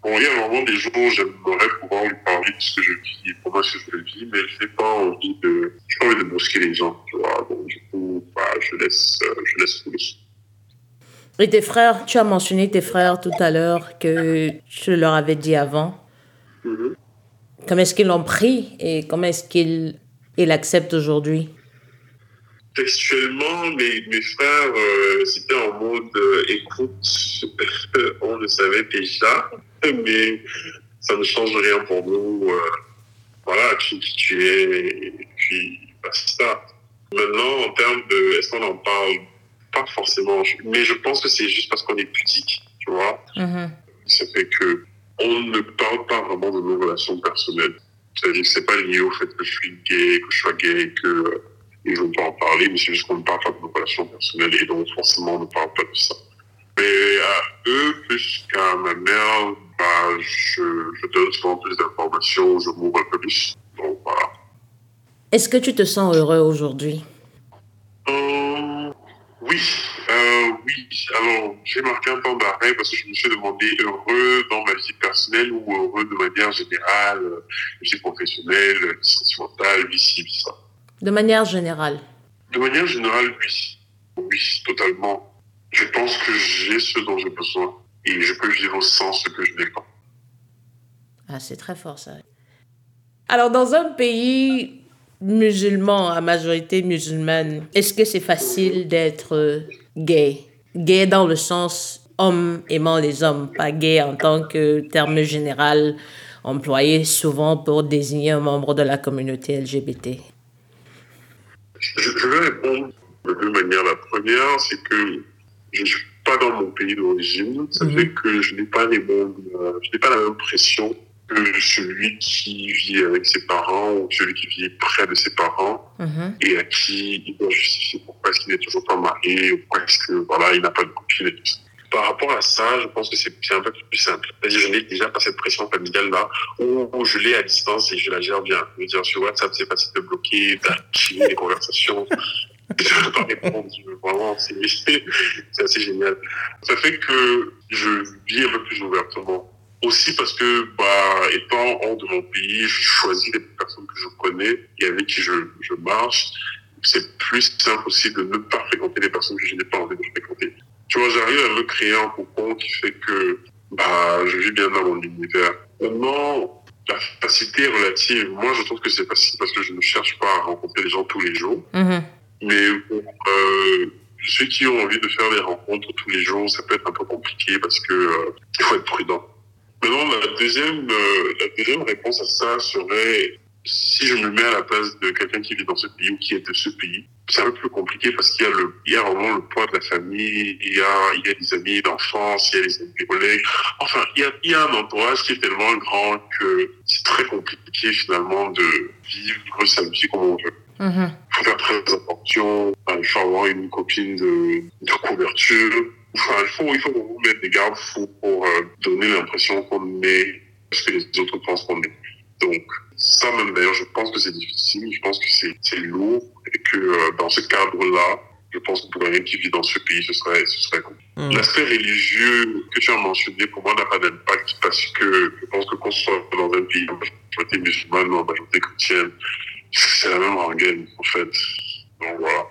Bon, il y a vraiment des jours où j'aimerais pouvoir lui parler de ce que je vis, comment est-ce que je vis, mais je n'ai pas envie de, j'ai pas envie de brusquer les gens, tu vois. Donc, du coup, bah, je laisse, euh, je laisse couler. Et tes frères, tu as mentionné tes frères tout à l'heure que tu leur avais dit avant. Mm-hmm. Comment est-ce qu'ils l'ont pris et comment est-ce qu'ils l'accepte aujourd'hui? Textuellement, mes, mes frères, euh, c'était en mode euh, écoute, on le savait déjà, mais ça ne change rien pour nous. Euh, voilà, tu, tu es, et puis basta. Maintenant, en termes de est-ce qu'on en parle? Pas forcément, mais je pense que c'est juste parce qu'on est pudique, tu vois. Mm-hmm. Ça fait que on ne parle pas vraiment de nos relations personnelles. C'est-à-dire que c'est pas lié au fait que je suis gay, que je sois gay, que ils ne vont pas en parler, mais c'est juste qu'on ne parle pas de nos relations personnelles et donc forcément on ne parle pas de ça. Mais à eux, plus qu'à ma mère, bah, je, je donne souvent plus d'informations, je m'ouvre un peu plus. Donc voilà. Est-ce que tu te sens heureux aujourd'hui? Euh, Oui, euh, oui. Alors, j'ai marqué un temps d'arrêt parce que je me suis demandé heureux dans ma vie personnelle ou heureux de manière générale, vie professionnelle, vie sentimentale, vie ci, vie ça. De manière générale De manière générale, oui. Oui, totalement. Je pense que j'ai ce dont j'ai besoin et je peux vivre sans ce que je n'ai pas. Ah, c'est très fort ça. Alors, dans un pays musulman, à majorité musulmane, est-ce que c'est facile d'être gay? Gay dans le sens homme aimant les hommes, pas gay en tant que terme général employé souvent pour désigner un membre de la communauté LGBT. Je, je vais répondre de deux manières. La première, c'est que je ne suis pas dans mon pays d'origine. Ça Mhm. fait que je n'ai pas les mêmes, euh, je n'ai pas la même pression que celui qui vit avec ses parents ou celui qui vit près de ses parents Mhm. et à qui il doit justifier pourquoi est-ce qu'il n'est toujours pas marié ou pourquoi est-ce que voilà il n'a pas de copine et tout. Par rapport à ça, je pense que c'est un peu plus simple. C'est-à-dire, je n'ai déjà pas cette pression familiale-là, où, où je l'ai à distance et je la gère bien. Je veux dire, sur WhatsApp, c'est facile de bloquer, d'archiver les conversations. Je ne pas répondre. Vraiment, c'est assez génial. Ça fait que je vis un peu plus ouvertement. Aussi parce que, bah, étant hors de mon pays, je choisis les personnes que je connais et avec qui je, je marche. C'est plus simple aussi de ne pas fréquenter les personnes que je n'ai pas envie de fréquenter. Tu vois, j'arrive à me créer un cocon qui fait que, bah, je vis bien dans mon univers. Maintenant, la facilité relative, moi, je trouve que c'est facile parce que je ne cherche pas à rencontrer les gens tous les jours. Mhm. Mais euh, ceux qui ont envie de faire des rencontres tous les jours, ça peut être un peu compliqué parce que euh, il faut être prudent. Maintenant, la deuxième, euh, la deuxième réponse à ça serait si je me mets à la place de quelqu'un qui vit dans ce pays ou qui est de ce pays, c'est un peu plus compliqué parce qu'il y a le, il y a vraiment le poids de la famille, il y a, il y a des amis d'enfance, il y a des, des collègues. Enfin, il y a, il y a un entourage qui est tellement grand que c'est très compliqué finalement de vivre sa vie comme on veut. Mhm. Il faut faire très attention. Il faut avoir une copine de, de couverture. Enfin, il faut, il faut vraiment mettre des garde-fous pour euh, donner l'impression qu'on est ce que les autres pensent qu'on est. Donc, ça même d'ailleurs, je pense que c'est difficile, je pense que c'est c'est lourd et que euh, dans ce cadre-là, je pense que pour quelqu'un qui vit dans ce pays, ce serait, ce serait compliqué. Mm. L'aspect religieux que tu as mentionné, pour moi, n'a pas d'impact parce que je pense que qu'on soit dans un pays en majorité musulmane ou en majorité chrétienne, c'est la même rengaine, en fait. Donc voilà.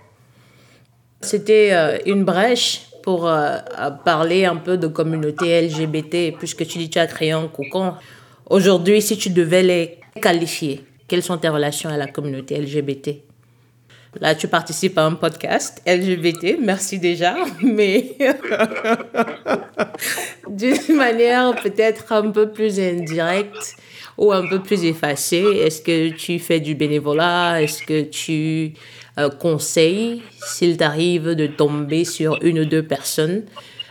C'était euh, une brèche pour euh, parler un peu de communauté LGBT, puisque tu dis que tu as créé un cocon. Aujourd'hui, si tu devais les qualifier, quelles sont tes relations à la communauté LGBT Là, tu participes à un podcast LGBT, merci déjà, mais d'une manière peut-être un peu plus indirecte ou un peu plus effacée. Est-ce que tu fais du bénévolat? Est-ce que tu euh, conseilles s'il t'arrive de tomber sur une ou deux personnes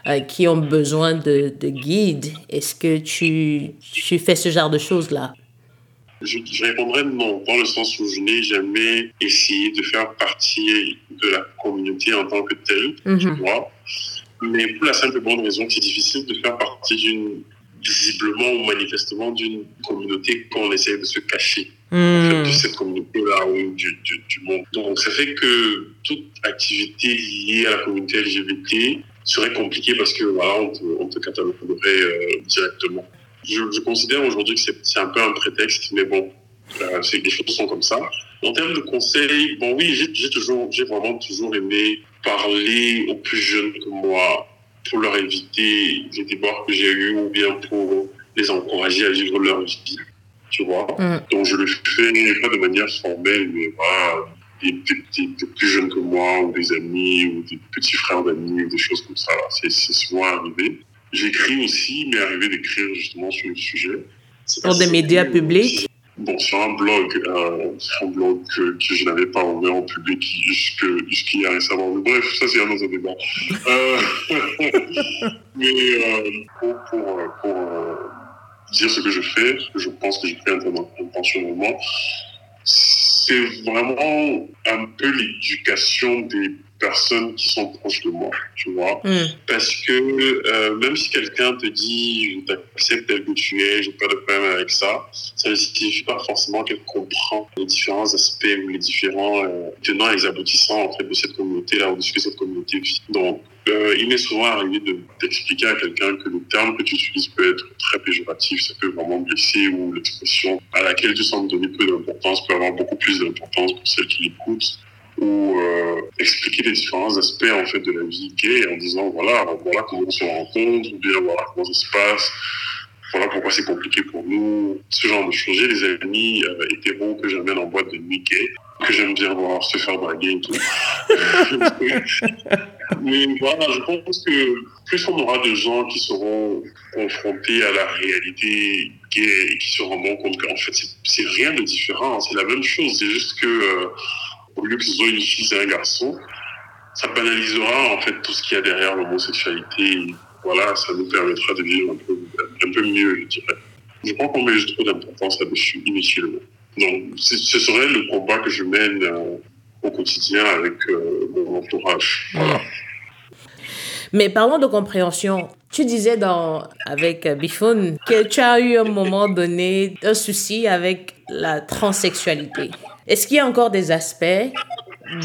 euh, qui ont besoin de, de guide Est-ce que tu, tu fais ce genre de choses-là? Je, je répondrais non, dans le sens où je n'ai jamais essayé de faire partie de la communauté en tant que telle, tu Mhm. vois. Mais pour la simple bonne raison que c'est difficile de faire partie d'une, visiblement ou manifestement, d'une communauté qu'on essaie de se cacher. Hmm. de cette communauté-là ou du, monde. Donc, ça fait que toute activité liée à la communauté LGBT serait compliquée parce que voilà, on te, on cataloguerait euh, directement. Je, considère aujourd'hui que c'est un peu un prétexte, mais bon, euh, c'est les choses sont comme ça. En termes de conseils, bon oui, j'ai toujours, j'ai vraiment toujours aimé parler aux plus jeunes que moi pour leur éviter les déboires que j'ai eus ou bien pour les encourager à vivre leur vie, tu vois. Mm. Donc je le fais pas de manière formelle, mais voilà, des, des, des- des plus jeunes que moi, ou des amis, ou des petits frères d'amis, ou des choses comme ça. C'est souvent arrivé. J'écris aussi, mais arrivé d'écrire justement sur le sujet. Sur des médias publics Bon, sur un blog, euh, sur un blog que, que je n'avais pas ouvert en public jusqu'il y a récemment. Mais bref, ça c'est un autre débat. Euh, mais euh, pour, pour, pour, euh, dire ce que je fais, ce que je pense que je fais inten- intentionnellement, c'est vraiment un peu l'éducation des personnes qui sont proches de moi, tu vois. Hmm. Parce que euh, même si quelqu'un te dit je t'accepte tel que tu es, j'ai pas de problème avec ça, ça ne signifie pas forcément qu'elle comprend les différents aspects ou les différents euh, tenants et les aboutissants en fait de cette communauté-là ou de ce que cette communauté vit. Donc, euh, il m'est souvent arrivé de- d'expliquer à quelqu'un que le terme que tu utilises peut être très péjoratif, ça peut vraiment blesser ou l'expression à laquelle tu sembles donner peu d'importance peut avoir beaucoup plus d'importance pour celle qui l'écoute ou euh, expliquer les différents aspects en fait de la vie gay en disant voilà voilà comment on se rencontre ou bien voilà comment ça se passe voilà pourquoi c'est compliqué pour nous. Ce genre de choses. J'ai des amis euh, hétéros que j'amène en boîte de nuit gay que j'aime bien voir se faire draguer et tout mais voilà je pense que plus on aura de gens qui seront confrontés à la réalité gay et qui se rendront compte qu'en fait c'est- c'est rien de différent c'est la même chose c'est juste que euh, au lieu que ce soit une fille et un garçon, ça banalisera en fait tout ce qu'il y a derrière l'homosexualité. Voilà, ça nous permettra de vivre un peu, mieux, je dirais. Je crois qu'on met juste trop d'importance là-dessus, inutilement. Donc, ce serait le combat que je mène euh, au quotidien avec euh, mon entourage. Voilà. Mais parlons de compréhension. Tu disais dans, avec Bifoun que tu as eu un moment donné un souci avec la transsexualité. Est-ce qu'il y a encore des aspects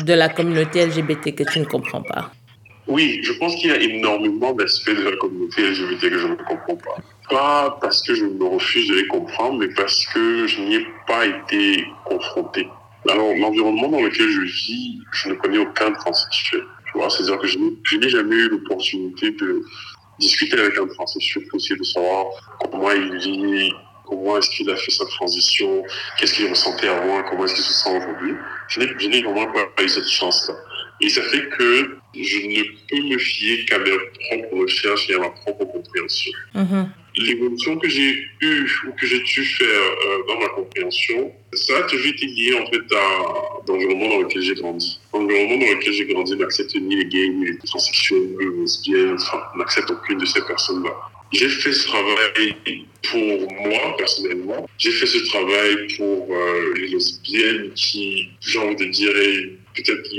de la communauté LGBT que tu ne comprends pas? Oui, je pense qu'il y a énormément d'aspects de la communauté LGBT que je ne comprends pas. Pas parce que je me refuse de les comprendre, mais parce que je n'y ai pas été confronté. Alors, l'environnement dans lequel je vis, je ne connais aucun transsexuel. Tu vois, c'est-à-dire que je n'ai jamais eu l'opportunité de discuter avec un transsexuel pour essayer de savoir comment il vit, comment est-ce qu'il a fait sa transition, qu'est-ce qu'il ressentait avant, comment est-ce qu'il se sent aujourd'hui. Je n'ai vraiment pas eu cette chance-là. Et ça fait que je ne peux me fier qu'à mes propres recherches et à ma propre compréhension. Mm-hmm. L'évolution que j'ai eue ou que j'ai dû faire euh, dans ma compréhension, ça a toujours été lié en fait à l'environnement dans lequel j'ai grandi. L'environnement dans lequel j'ai grandi n'accepte ni les gays, ni les transsexuels, les lesbiennes, enfin, n'accepte aucune de ces personnes-là. J'ai fait ce travail pour moi, personnellement. J'ai fait ce travail pour euh, les lesbiennes qui, j'ai envie de dire, peut-être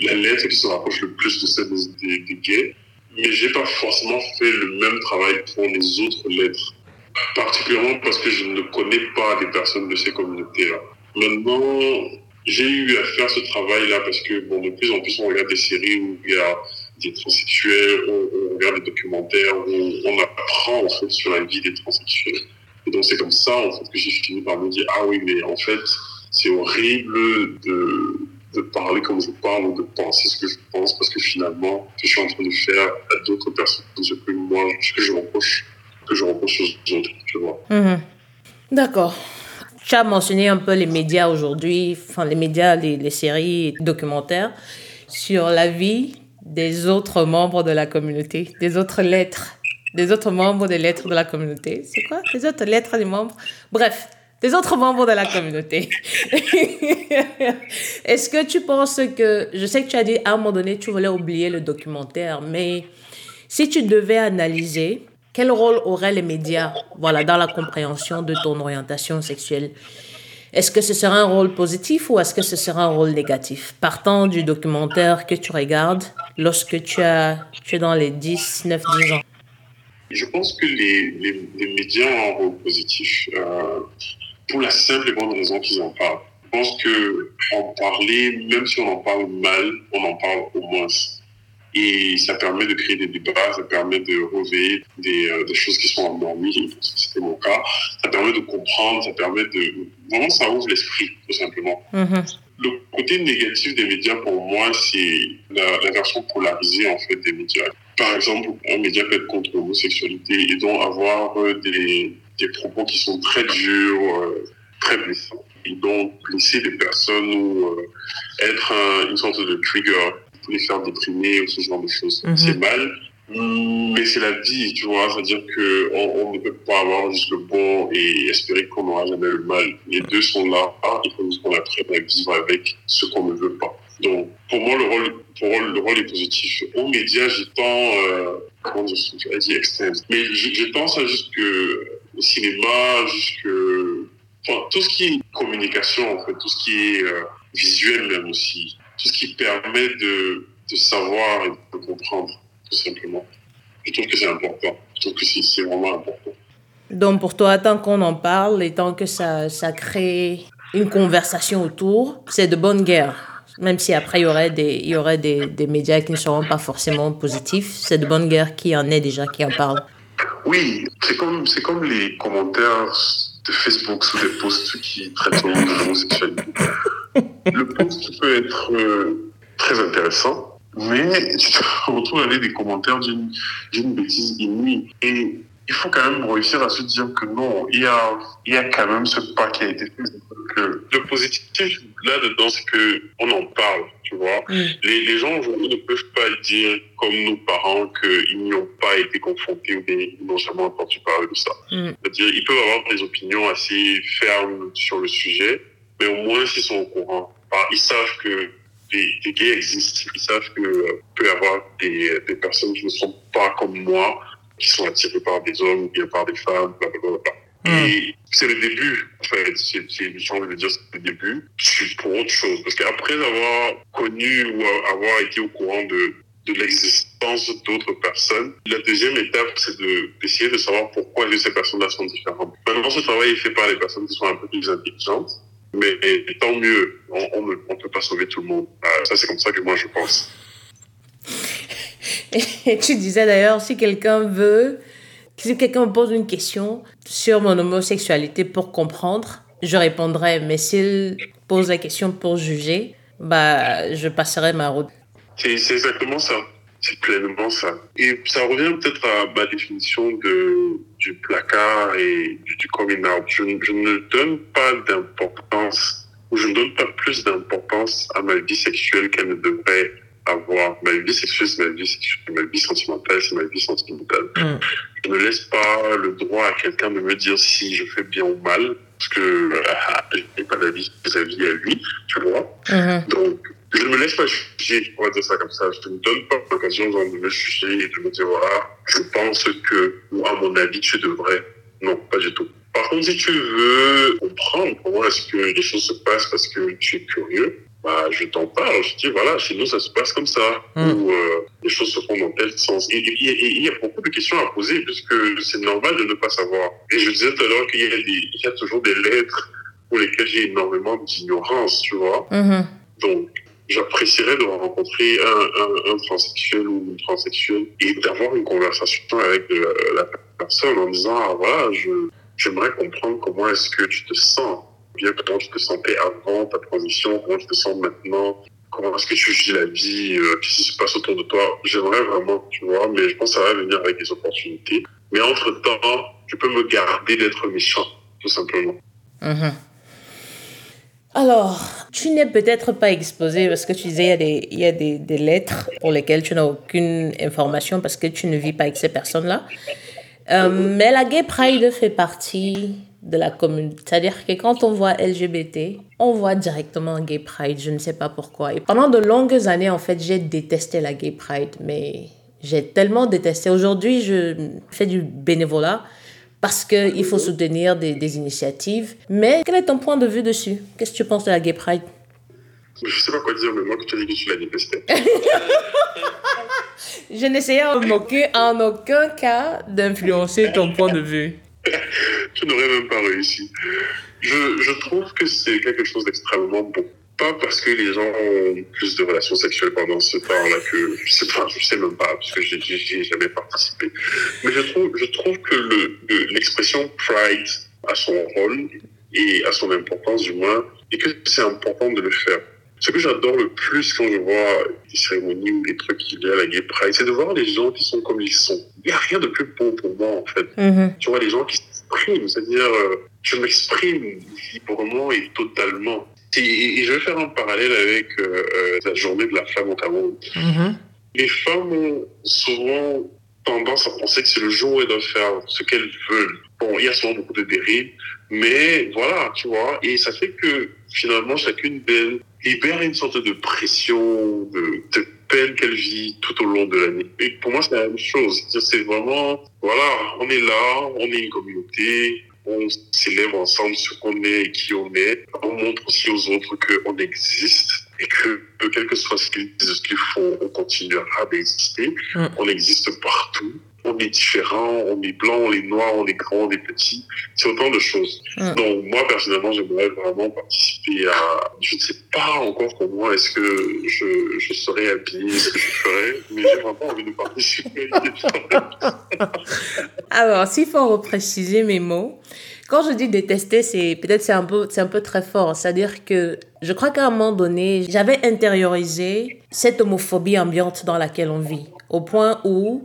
la lettre qui se rapproche le plus de celle des gays. Mais j'ai pas forcément fait le même travail pour les autres lettres. Particulièrement parce que je ne connais pas des personnes de ces communautés-là. Maintenant, j'ai eu à faire ce travail-là parce que, bon, de plus en plus, on regarde des séries où il y a des transsexuels, on, regarde des documentaires où on apprend, en fait, sur la vie des transsexuels. Et donc, c'est comme ça, en fait, que j'ai fini par me dire, ah oui, mais en fait, c'est horrible de, de parler comme je parle ou de penser ce que je pense parce que finalement, je suis en train de faire à d'autres personnes ce que moi, ce que je reproche, que je reproche aux autres, tu vois. Mhm. D'accord. Tu as mentionné un peu les médias aujourd'hui, enfin les médias, les, les séries documentaires sur la vie des autres membres de la communauté, des autres lettres, des autres membres des lettres de la communauté. C'est quoi? Les autres lettres des membres Bref, des autres membres de la communauté. Est-ce que tu penses que, je sais que tu as dit à un moment donné, tu voulais oublier le documentaire, mais si tu devais analyser, quel rôle auraient les médias voilà, dans la compréhension de ton orientation sexuelle? Est-ce que ce sera un rôle positif ou est-ce que ce sera un rôle négatif? Partant du documentaire que tu regardes lorsque tu, as, tu es dans les 10, 9, 10 ans. Je pense que les, les, médias ont un rôle positif. Euh, pour la simple et bonne raison qu'ils en parlent. Je pense que en parler, même si on en parle mal, on en parle au moins. Et ça permet de créer des débats, ça permet de réveiller des, euh, des choses qui sont endormies, c'était mon cas. Ça permet de comprendre, ça permet de... Vraiment, ça ouvre l'esprit, tout simplement. Mm-hmm. Le côté négatif des médias, pour moi, c'est la, la, version polarisée, en fait, des médias. Par exemple, un média peut être contre l'homosexualité et donc avoir euh, des, des propos qui sont très durs, euh, très blessants. Ils donc blesser des personnes ou euh, être une sorte de trigger pour les faire déprimer ou ce genre de choses. Mhm. C'est mal, mais c'est la vie, tu vois. C'est-à-dire qu'on on ne peut pas avoir juste le bon et espérer qu'on n'aura jamais le mal. Les deux sont là. Il faut qu'on apprenne à vivre avec ce qu'on ne veut pas. Donc, pour moi, le rôle, pour le rôle est positif. Aux médias, j'ai tant, euh, comment je dit extrême, mais j'ai tant à juste que au cinéma, jusque, tout ce qui est communication, en fait, tout ce qui est euh, visuel même aussi, tout ce qui permet de, savoir et de comprendre, tout simplement. Je trouve que c'est important. Je trouve que c'est vraiment important. Donc pour toi, tant qu'on en parle et tant que ça, crée une conversation autour, c'est de bonne guerre. Même si après il y aurait des, il y aurait des, des médias qui ne seront pas forcément positifs, c'est de bonne guerre qui en est déjà, qui en parle. Oui, c'est comme, c'est comme les commentaires de Facebook sous des posts qui traitent de l'homosexualité. Le post peut être euh, très intéressant, mais tu te retrouves à des commentaires d'une, d'une bêtise inouïe. Et il faut quand même réussir à se dire que non, il y a, il y a quand même ce pas qui a été fait. Que le positif là-dedans, c'est qu'on en parle, tu vois. Mm. Les, les, gens aujourd'hui ne peuvent pas dire, comme nos parents, qu'ils n'y ont pas été confrontés ou ils n'ont jamais entendu parler de ça. Mm. C'est-à-dire, ils peuvent avoir des opinions assez fermes sur le sujet, mais au moins, s'ils sont au courant, ils savent que des, gays existent, ils savent qu'il euh, peut y avoir des, des personnes qui ne sont pas comme moi, qui sont attirés par des hommes ou bien par des femmes, blablabla. Hmm. Et c'est le début, en fait. C'est, j'ai envie de dire, c'est le début. Je suis pour autre chose. Parce qu'après avoir connu ou avoir été au courant de, de l'existence d'autres personnes, la deuxième étape, c'est de, d'essayer de savoir pourquoi ces personnes-là sont différentes. Maintenant, ce travail est fait par les personnes qui sont un peu plus intelligentes. Mais tant mieux, on ne on, peut pas sauver tout le monde. Euh, ça, c'est comme ça que moi, je pense. Et tu disais d'ailleurs, si quelqu'un veut, si quelqu'un me pose une question sur mon homosexualité pour comprendre, je répondrai. Mais s'il pose la question pour juger, bah, je passerai ma route. C'est exactement ça. C'est pleinement ça. Et ça revient peut-être à ma définition de, du placard et du, coming out. Je, je ne donne pas d'importance, ou je ne donne pas plus d'importance à ma vie sexuelle qu'elle ne devrait avoir. Ma vie sexuelle, c'est ma vie sexuelle. Ma vie sentimentale, c'est ma vie sentimentale. Mm. Je ne laisse pas le droit à quelqu'un de me dire si je fais bien ou mal, parce que euh, je n'ai pas d'avis vis-à-vis à lui, tu vois. Mm-hmm. Donc, je ne me laisse pas juger, on va dire ça comme ça. Je ne donne pas l'occasion de me juger et de me dire, voilà, je pense que, ou à mon avis, tu devrais. Non, pas du tout. Par contre, si tu veux comprendre comment est-ce que les choses se passent parce que tu es curieux, bah, je t'en parle. Je dis, voilà, chez nous, ça se passe comme ça. Hmm. Ou euh, les choses se font dans tel sens. Et il y a beaucoup de questions à poser puisque c'est normal de ne pas savoir. Et je disais tout à l'heure qu'il y, y, a toujours des lettres pour lesquelles j'ai énormément d'ignorance, tu vois. Hmm. Donc, j'apprécierais de rencontrer un, un, transsexuel ou une transsexuelle et d'avoir une conversation avec euh, la personne en disant, ah, voilà, j'aimerais comprendre comment est-ce que tu te sens. Bien comment tu te sentais avant ta transition, comment tu te sens maintenant, comment est-ce que tu vis la vie, euh, qu'est-ce qui se passe autour de toi. J'aimerais vraiment, tu vois, mais je pense que ça va venir avec des opportunités. Mais entre-temps, tu peux me garder d'être méchant, tout simplement. Mm-hmm. Alors, tu n'es peut-être pas exposé parce que tu disais il y a, des, il y a des, des lettres pour lesquelles tu n'as aucune information parce que tu ne vis pas avec ces personnes-là. Euh, mais la Gay Pride fait partie de la communauté. C'est-à-dire que quand on voit LGBT, on voit directement Gay Pride. Je ne sais pas pourquoi. Et pendant de longues années, en fait, j'ai détesté la Gay Pride. Mais j'ai tellement détesté. Aujourd'hui, je fais du bénévolat parce qu'il faut soutenir des, des, initiatives. Mais quel est ton point de vue dessus? Qu'est-ce que tu penses de la Gay Pride? Je sais pas quoi dire, mais moi, que tu as dit que tu l'as détesté. je n'essayais en aucun, en aucun cas d'influencer ton point de vue. tu n'aurais même pas réussi. Je, je trouve que c'est quelque chose d'extrêmement bon pas parce que les gens ont plus de relations sexuelles pendant ce temps-là que je sais pas, je sais même pas parce que j'ai jamais participé. Mais je trouve, je que l'expression le, pride a son rôle et a son importance du moins et que c'est important de le faire. Ce que j'adore le plus quand je vois des cérémonies ou des trucs qui viennent à la Gay Pride, c'est de voir les gens qui sont comme ils sont. Il n'y a rien de plus beau pour moi, en fait. Mm-hmm. Tu vois, les gens qui s'expriment, c'est-à-dire, euh, je m'exprime librement et totalement. Et, je vais faire un parallèle avec euh, euh, la journée de la femme au Cameroun. Mm-hmm. Les femmes ont souvent tendance à penser que c'est le jour où elles doivent faire ce qu'elles veulent. Bon, il y a souvent beaucoup de dérives, mais voilà, tu vois, et ça fait que finalement, chacune d'elles libère une sorte de pression, de, de peine qu'elle vit tout au long de l'année. Et pour moi, c'est la même chose. C'est vraiment, voilà, on est là, on est une communauté, on s'élève ensemble ce qu'on est et qui on est. On montre aussi aux autres qu'on existe et que, quel que soit ce qu'ils disent, ce qu'ils font, on continuera d'exister. Mm. On existe partout. On est différent, on est blanc, on est noir, on est grand, on est petit. C'est autant de choses. Mm. Donc, moi, personnellement, j'aimerais vraiment participer à... Je ne sais pas encore comment est-ce que je, je serais habillé, ce que je ferais, mais j'ai vraiment envie de participer. Alors, s'il faut repréciser mes mots, quand je dis détester, c'est peut-être c'est un peu c'est un peu très fort. C'est-à-dire que je crois qu'à un moment donné, j'avais intériorisé cette homophobie ambiante dans laquelle on vit, au point où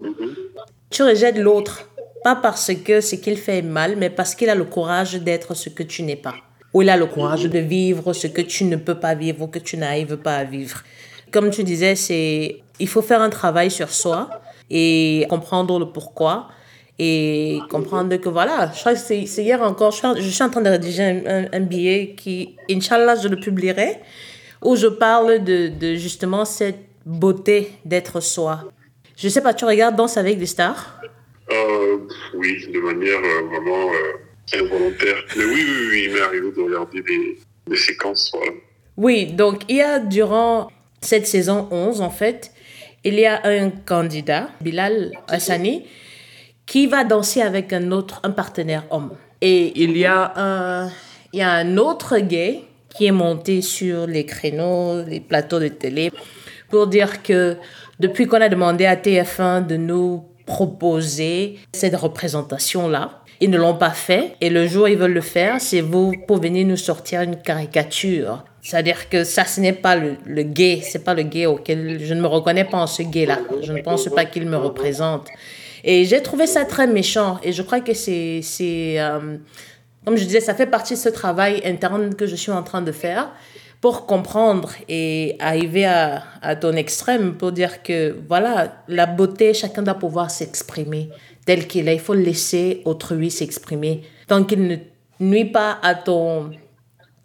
tu rejettes l'autre pas parce que ce qu'il fait est mal, mais parce qu'il a le courage d'être ce que tu n'es pas. Ou il a le courage de vivre ce que tu ne peux pas vivre ou que tu n'arrives pas à vivre. Comme tu disais, c'est il faut faire un travail sur soi et comprendre le pourquoi et comprendre que voilà, je crois que c'est hier encore, je suis, en train de rédiger un, billet qui, Inch'Allah, je le publierai, où je parle de, de justement cette beauté d'être soi. Je sais pas, tu regardes Danse avec des stars? Euh, Oui, de manière euh, vraiment euh, involontaire. Mais oui, oui, oui, il m'est arrivé de regarder des, des séquences. Voilà. Oui, donc il y a durant cette saison 11, en fait, il y a un candidat, Bilal Hassani, qui va danser avec un autre, un partenaire homme. Et il y a un, il y a un autre gay qui est monté sur les créneaux, les plateaux de télé pour dire que depuis qu'on a demandé à TF1 de nous proposer cette représentation-là, ils ne l'ont pas fait. Et le jour où ils veulent le faire, c'est vous pour venir nous sortir une caricature. C'est-à-dire que ça, ce n'est pas le, le gay, c'est pas le gay auquel je ne me reconnais pas en ce gay-là. Je ne pense pas qu'il me représente. Et j'ai trouvé ça très méchant. Et je crois que c'est, euh, comme je disais, ça fait partie de ce travail interne que je suis en train de faire pour comprendre et arriver à, à ton extrême pour dire que voilà, la beauté, chacun doit pouvoir s'exprimer tel qu'il est. Il faut laisser autrui s'exprimer tant qu'il ne nuit pas à ton.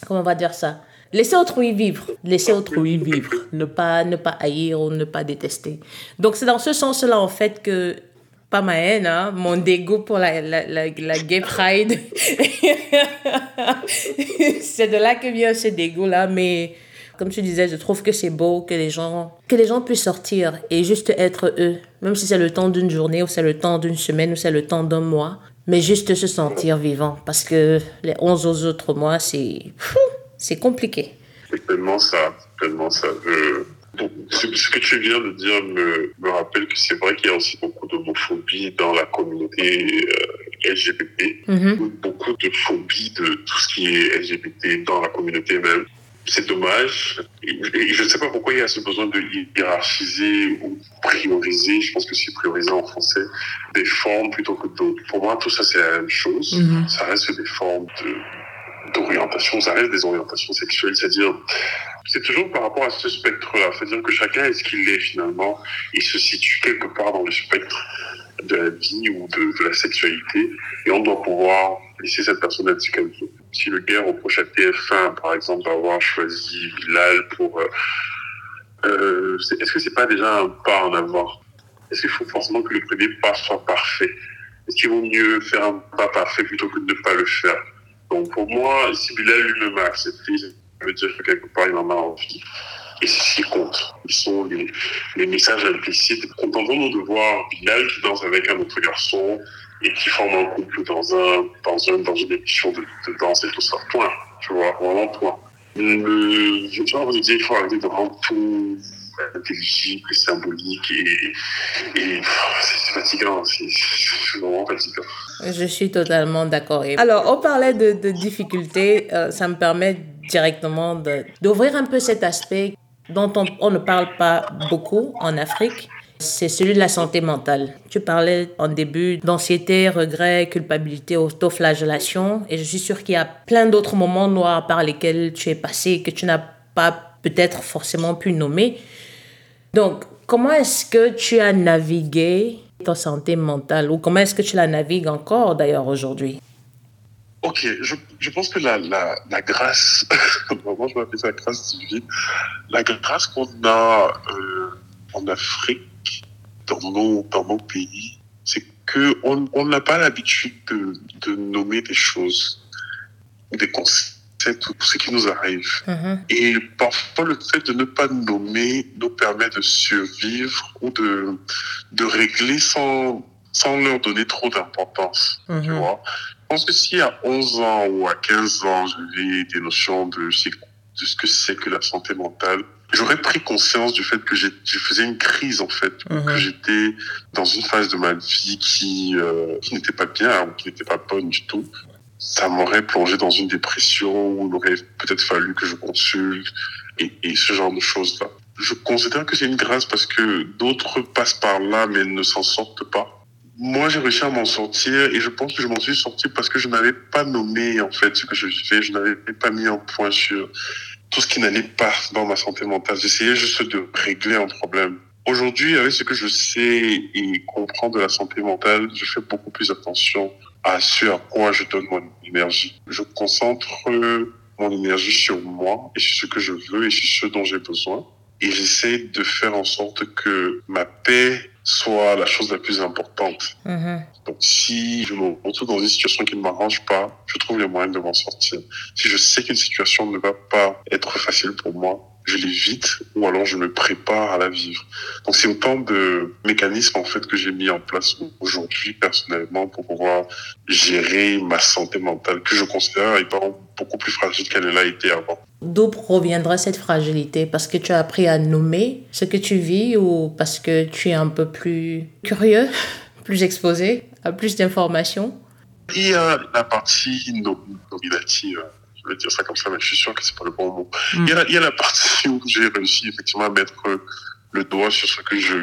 Comment on va dire ça? Laisser autrui vivre, laisser autrui vivre, ne pas, ne pas haïr ou ne pas détester. Donc c'est dans ce sens-là en fait que pas ma haine, hein, mon dégoût pour la, la, la, la gay pride. c'est de là que vient ce dégoût-là, mais comme tu disais, je trouve que c'est beau que les gens, que les gens puissent sortir et juste être eux, même si c'est le temps d'une journée ou c'est le temps d'une semaine ou c'est le temps d'un mois, mais juste se sentir vivant parce que les 11 autres mois, c'est, c'est compliqué. Ce que tu viens de dire me, me rappelle que c'est vrai qu'il y a aussi beaucoup d'homophobie dans la communauté euh, LGBT, Mhm. beaucoup de phobie de tout ce qui est LGBT dans la communauté même. C'est dommage. Et je ne sais pas pourquoi il y a ce besoin de hiérarchiser ou prioriser. Je pense que c'est prioriser en français des formes plutôt que d'autres. Pour moi, tout ça, c'est la même chose. Mhm. Ça reste des formes de d'orientation, ça reste des orientations sexuelles, c'est-à-dire c'est toujours par rapport à ce spectre-là, c'est-à-dire que chacun est ce qu'il est finalement, il se situe quelque part dans le spectre de la vie ou de, la sexualité, et on doit pouvoir laisser cette personne être ce qu'elle veut. Si le gars reproche à TF1, par exemple, d'avoir choisi Bilal pour... Euh, euh, Est-ce que c'est pas déjà un pas en avant Est-ce qu'il faut forcément que le premier pas soit parfait? Est-ce qu'il vaut mieux faire un pas parfait plutôt que de ne pas le faire? Donc pour moi, si Bilal lui-même a accepté, ça veut dire que quelque part il en a envie. Et c'est ce qui compte. Ils sont les, messages implicites. Contentons-nous de voir Bilal qui danse avec un autre garçon et qui forme un couple dans, un, dans, un, dans une émission de, de danse et tout ça. Point. Tu vois, vraiment point. Le, je vois, vous dire, il faut arrêter de rendre tout intelligible symbolique et, c'est fatigant. C'est vraiment fatigant. Je suis totalement d'accord. Alors, on parlait de, de difficultés. euh, ça me permet directement d'ouvrir un peu cet aspect dont on, on ne parle pas beaucoup en Afrique. C'est celui de la santé mentale. Tu parlais en début d'anxiété, regret, culpabilité, autoflagellation. Et je suis sûre qu'il y a plein d'autres moments noirs par lesquels tu es passé que tu n'as pas peut-être forcément pu nommer. Donc, comment est-ce que tu as navigué ta santé mentale? Ou comment est-ce que tu la navigues encore d'ailleurs aujourd'hui? Ok, je, pense que la, la, grâce, vraiment je appeler ça grâce divine, la grâce qu'on a euh, en Afrique, dans nos, dans nos pays, c'est que on n'a pas l'habitude de, de nommer des choses, des concepts, ou ce qui nous arrive. Mhm. Et parfois, le fait de ne pas nommer nous permet de survivre ou de, de régler sans, sans leur donner trop d'importance. Tu Mhm. vois Je pense que si à 11 ans ou à 15 ans, j'avais des notions de, de ce que c'est que la santé mentale, j'aurais pris conscience du fait que je faisais une crise, en fait, que j'étais dans une phase de ma vie qui, euh, qui n'était pas bien ou qui n'était pas bonne du tout. Ça m'aurait plongé dans une dépression où il aurait peut-être fallu que je consulte et, ce genre de choses-là. Je considère que c'est une grâce parce que d'autres passent par là mais ne s'en sortent pas. Moi, j'ai réussi à m'en sortir et je pense que je m'en suis sorti parce que je n'avais pas nommé en fait ce que je vivais. Je n'avais pas mis un point sur tout ce qui n'allait pas dans ma santé mentale. J'essayais juste de régler un problème. Aujourd'hui, avec ce que je sais et comprends de la santé mentale, je fais beaucoup plus attention à ce à quoi je donne mon énergie. Je concentre euh, mon énergie sur moi et sur ce que je veux et sur ce dont j'ai besoin. Et j'essaie de faire en sorte que ma paix soit la chose la plus importante. Mhm. Donc, si je me retrouve dans une situation qui ne m'arrange pas, je trouve les moyens de m'en sortir. Si je sais qu'une situation ne va pas être facile pour moi, je l'évite ou alors je me prépare à la vivre. Donc, c'est autant de mécanismes, en fait, que j'ai mis en place aujourd'hui, personnellement, pour pouvoir gérer ma santé mentale, que je considère étant beaucoup plus fragile qu'elle l'a été avant. D'où proviendra cette fragilité Parce que tu as appris à nommer ce que tu vis ou parce que tu es un peu plus curieux, plus exposé à plus d'informations? Il y a la partie nominative je vais dire ça comme ça, mais je suis sûr que c'est pas le bon mot. Mm. Il, y a, il, y a, la partie où j'ai réussi effectivement à mettre le doigt sur ce que je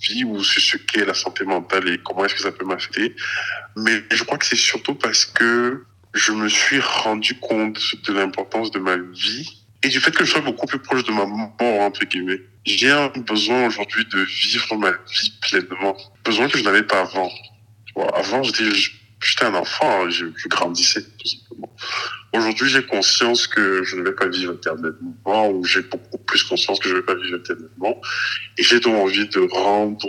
vis ou sur ce qu'est la santé mentale et comment est-ce que ça peut m'affecter. Mais je crois que c'est surtout parce que je me suis rendu compte de l'importance de ma vie et du fait que je sois beaucoup plus proche de ma mort, entre guillemets. J'ai un besoin aujourd'hui de vivre ma vie pleinement. Besoin que je n'avais pas avant. Avant, j'étais, j'étais un enfant, je, je grandissais, tout simplement. Aujourd'hui, j'ai conscience que je ne vais pas vivre éternellement, ou j'ai beaucoup plus conscience que je ne vais pas vivre éternellement. Et j'ai donc envie de rendre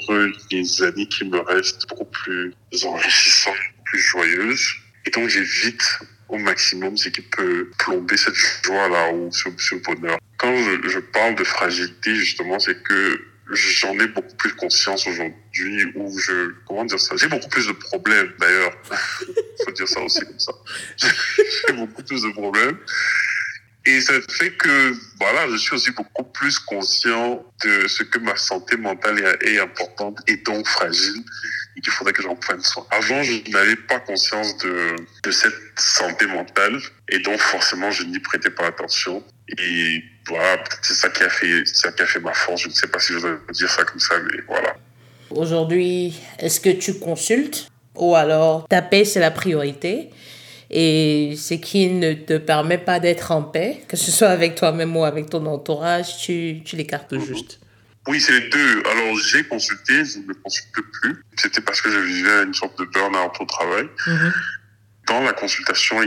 les années qui me restent beaucoup plus enrichissantes, plus joyeuses. Et donc, j'évite au maximum ce qui peut plomber cette joie-là ou ce, ce bonheur. Quand je, je parle de fragilité, justement, c'est que j'en ai beaucoup plus conscience aujourd'hui où je comment dire ça j'ai beaucoup plus de problèmes d'ailleurs. Faut dire ça aussi comme ça. J'ai beaucoup plus de problèmes. Et ça fait que voilà je suis aussi beaucoup plus conscient de ce que ma santé mentale est, est importante et donc fragile et qu'il faudrait que j'en prenne soin. Avant je n'avais pas conscience de de cette santé mentale et donc forcément je n'y prêtais pas attention. Et voilà, c'est ça qui a fait, ça qui a fait ma force. Je ne sais pas si je dois dire ça comme ça, mais voilà. Aujourd'hui, est-ce que tu consultes ou alors ta paix c'est la priorité et ce qui ne te permet pas d'être en paix, que ce soit avec toi-même ou avec ton entourage, tu, tu l'écartes mhm. juste. Oui, c'est les deux. Alors, j'ai consulté, je ne consulte plus. C'était parce que je vivais une sorte de burn-out au travail. Mhm. Dans la consultation,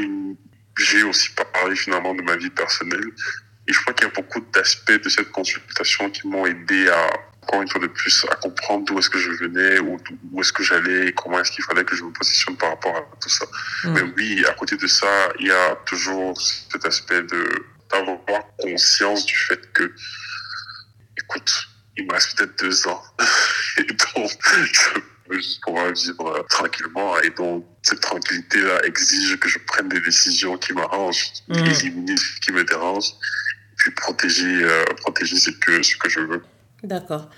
j'ai aussi parlé finalement de ma vie personnelle. Et je crois qu'il y a beaucoup d'aspects de cette consultation qui m'ont aidé à, encore une fois de plus, à comprendre d'où est-ce que je venais, où, où est-ce que j'allais, comment est-ce qu'il fallait que je me positionne par rapport à tout ça. Mm. Mais oui, à côté de ça, il y a toujours cet aspect de d'avoir conscience du fait que, écoute, il me reste peut-être deux ans. et donc, je juste pouvoir vivre tranquillement. Et donc, cette tranquillité-là exige que je prenne des décisions qui m'arrangent, mmh. éliminer ce qui me dérange puis protéger, euh, protéger ce, que, ce que je veux. D'accord.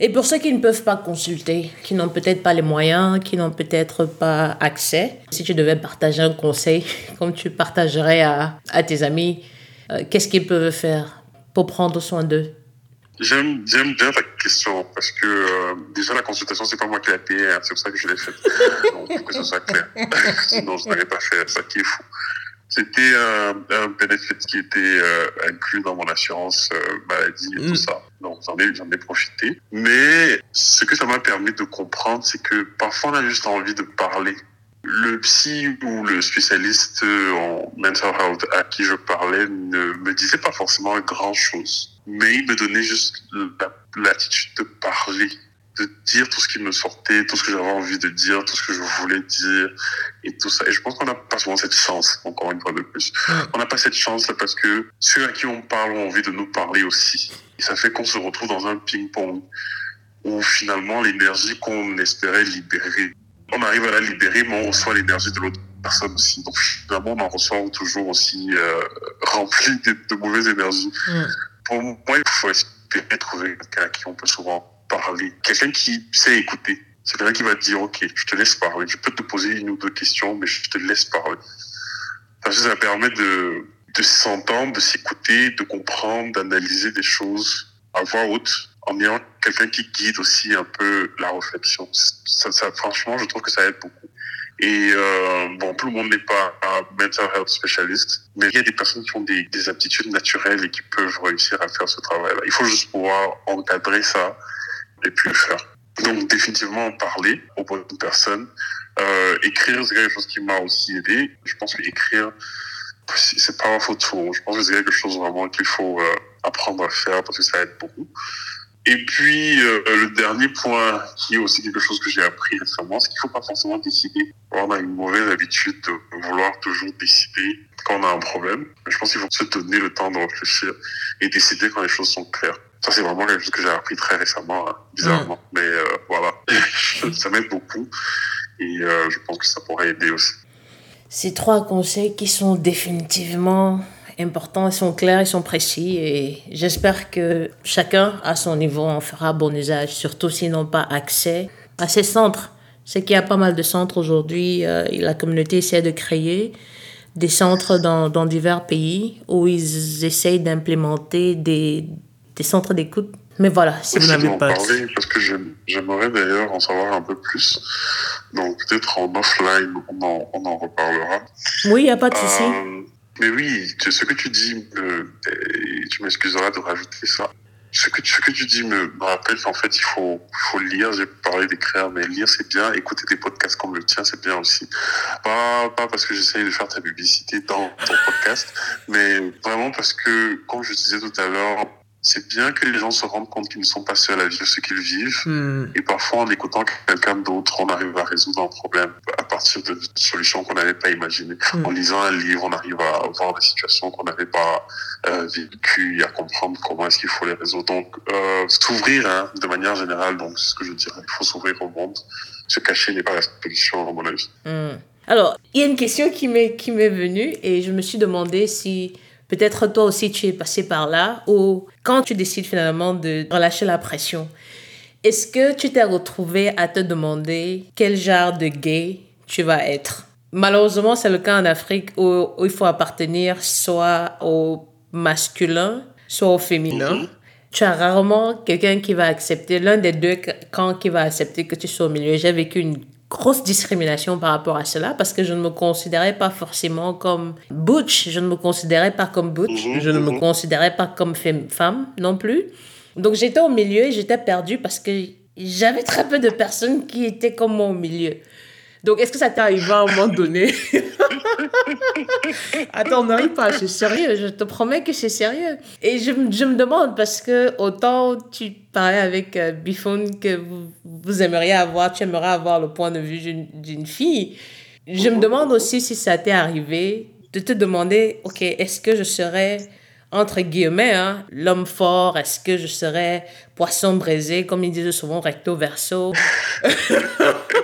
Et pour ceux qui ne peuvent pas consulter, qui n'ont peut-être pas les moyens, qui n'ont peut-être pas accès, si tu devais partager un conseil, comme tu partagerais à, à tes amis, euh, qu'est-ce qu'ils peuvent faire pour prendre soin d'eux? J'aime bien ta question parce que euh, déjà la consultation c'est pas moi qui l'ai payée, hein, c'est pour ça que je l'ai faite. Donc pour que ce soit clair. Sinon je n'aurais pas fait ça qui est fou. C'était un, un bénéfice qui était euh, inclus dans mon assurance euh, maladie et tout mm. ça. Donc j'en ai, j'en ai profité. Mais ce que ça m'a permis de comprendre, c'est que parfois on a juste envie de parler. Le psy ou le spécialiste en mental health à qui je parlais ne me disait pas forcément grand chose. Mais il me donnait juste l'attitude de parler de dire tout ce qui me sortait, tout ce que j'avais envie de dire, tout ce que je voulais dire et tout ça. Et je pense qu'on n'a pas souvent cette chance, encore une fois de plus. On n'a pas cette chance parce que ceux à qui on parle ont envie de nous parler aussi. Et ça fait qu'on se retrouve dans un ping-pong où finalement l'énergie qu'on espérait libérer, on arrive à la libérer, mais on reçoit l'énergie de l'autre personne aussi. Donc finalement, on en reçoit toujours aussi euh, rempli de, de mauvaises énergies. Pour moi, il faut espérer trouver quelqu'un à qui on peut souvent parler, quelqu'un qui sait écouter. C'est quelqu'un qui va te dire, OK, je te laisse parler. Je peux te poser une ou deux questions, mais je te laisse parler. Parce que ça permet de, de s'entendre, de s'écouter, de comprendre, d'analyser des choses à voix haute, en ayant quelqu'un qui guide aussi un peu la réflexion. Ça, ça, franchement, je trouve que ça aide beaucoup. Et euh, bon, tout le monde n'est pas un mental health spécialiste, mais il y a des personnes qui ont des, des aptitudes naturelles et qui peuvent réussir à faire ce travail-là. Il faut juste pouvoir encadrer ça et le faire. Donc définitivement parler aux bonnes personnes. Euh, écrire, c'est quelque chose qui m'a aussi aidé. Je pense que écrire, c'est pas un photo. Je pense que c'est quelque chose vraiment qu'il faut euh, apprendre à faire parce que ça aide beaucoup. Et puis, euh, le dernier point, qui est aussi quelque chose que j'ai appris récemment, c'est qu'il faut pas forcément décider. On a une mauvaise habitude de vouloir toujours décider quand on a un problème. Je pense qu'il faut se donner le temps de réfléchir et décider quand les choses sont claires. Ça, c'est vraiment quelque chose que j'ai appris très récemment, hein, bizarrement. Mm. Mais euh, voilà, ça m'aide beaucoup et euh, je pense que ça pourrait aider aussi. Ces trois conseils qui sont définitivement importants, ils sont clairs, ils sont précis et j'espère que chacun à son niveau en fera bon usage, surtout s'ils n'ont pas accès à ces centres. C'est qu'il y a pas mal de centres aujourd'hui, euh, la communauté essaie de créer des centres dans, dans divers pays où ils essayent d'implémenter des, des centres d'écoute. Mais voilà, si vous n'avez pas... Parler, parce que j'aimerais d'ailleurs en savoir un peu plus. Donc peut-être en offline, on en, on en reparlera. Oui, il n'y a pas de souci. Euh, mais oui, ce que tu dis, tu m'excuseras de rajouter ça. Ce que, ce que tu dis me, me rappelle qu'en fait, il faut, faut lire. J'ai parlé d'écrire, mais lire, c'est bien. Écouter des podcasts comme le tien, c'est bien aussi. Pas, pas parce que j'essaye de faire ta publicité dans ton podcast, mais vraiment parce que, comme je disais tout à l'heure, c'est bien que les gens se rendent compte qu'ils ne sont pas seuls à vivre ce qu'ils vivent. Hmm. Et parfois, en écoutant quelqu'un d'autre, on arrive à résoudre un problème à partir de solutions qu'on n'avait pas imaginées. Hmm. En lisant un livre, on arrive à voir des situations qu'on n'avait pas euh, vécues et à comprendre comment est-ce qu'il faut les résoudre. Donc, euh, s'ouvrir hein, de manière générale, donc c'est ce que je dirais, il faut s'ouvrir au monde. Se cacher n'est pas la solution, à mon avis. Hmm. Alors, il y a une question qui m'est qui m'est venue et je me suis demandé si Peut-être toi aussi tu es passé par là, ou quand tu décides finalement de relâcher la pression, est-ce que tu t'es retrouvé à te demander quel genre de gay tu vas être? Malheureusement, c'est le cas en Afrique où, il faut appartenir soit au masculin, soit au féminin. Tu as rarement quelqu'un qui va accepter, l'un des deux camps qui va accepter que tu sois au milieu. J'ai vécu une grosse discrimination par rapport à cela parce que je ne me considérais pas forcément comme butch, je ne me considérais pas comme butch, mhm, je ne me mhm. considérais pas comme femme non plus. Donc j'étais au milieu et j'étais perdue parce que j'avais très peu de personnes qui étaient comme moi au milieu. Donc, est-ce que ça t'est arrivé à un moment donné Attends, ne ris pas, c'est sérieux, je te promets que c'est sérieux. Et je, je, me demande, parce que autant tu parlais avec euh, que vous, aimeriez avoir, tu aimerais avoir le point de vue d'une fille, je me demande aussi si ça t'est arrivé de te demander, ok, est-ce que je serais entre guillemets, hein, l'homme fort, est-ce que je serais poisson braisé, comme ils disent souvent, recto verso?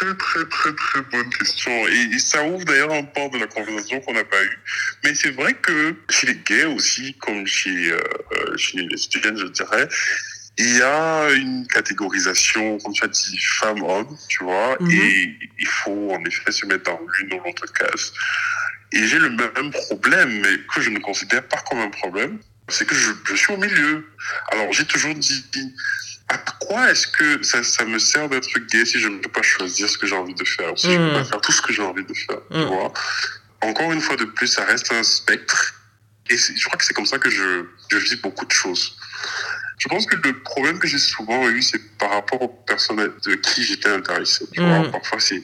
très, très, très, très, bonne question. Et, ça ouvre d'ailleurs un port de la conversation qu'on n'a pas eue. Mais c'est vrai que chez les gays aussi, comme chez, euh, chez les lesbiennes, je dirais, il y a une catégorisation, comme tu as dit, femme-homme, tu vois, mhm. et il faut en effet se mettre dans l'une ou l'autre case. Et j'ai le même problème, mais que je ne considère pas comme un problème, c'est que je, je, suis au milieu. Alors j'ai toujours dit, à quoi est-ce que ça, ça me sert d'être gay si je ne peux pas choisir ce que j'ai envie de faire, si je ne peux pas hmm. faire tout ce que j'ai envie de faire, tu hmm. vois? Encore une fois de plus, ça reste un spectre. Et je crois que c'est comme ça que je, je vis beaucoup de choses. Je pense que le problème que j'ai souvent eu, c'est par rapport aux personnes de qui j'étais intéressé. Tu vois, hmm. parfois c'est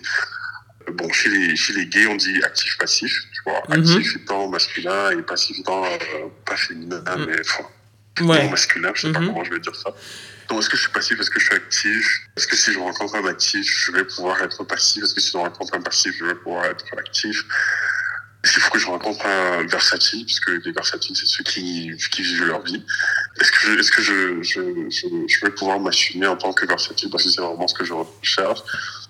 bon chez les chez les gays on dit actif passif, tu vois, actif étant masculin et passif étant euh, pas féminin, mais enfin ouais. masculin, je sais pas comment je vais dire ça. Donc, est-ce que je suis passif? Est-ce que je suis actif? Est-ce que si je rencontre un actif, je vais pouvoir être passif? Est-ce que si je rencontre un passif, je vais pouvoir être actif? Est-ce qu'il faut que je rencontre un versatile? Puisque les versatiles, c'est ceux qui, qui vivent leur vie. Est-ce que, je, est-ce que je, je, je, vais pouvoir m'assumer en tant que versatile? Parce que c'est vraiment ce que je recherche.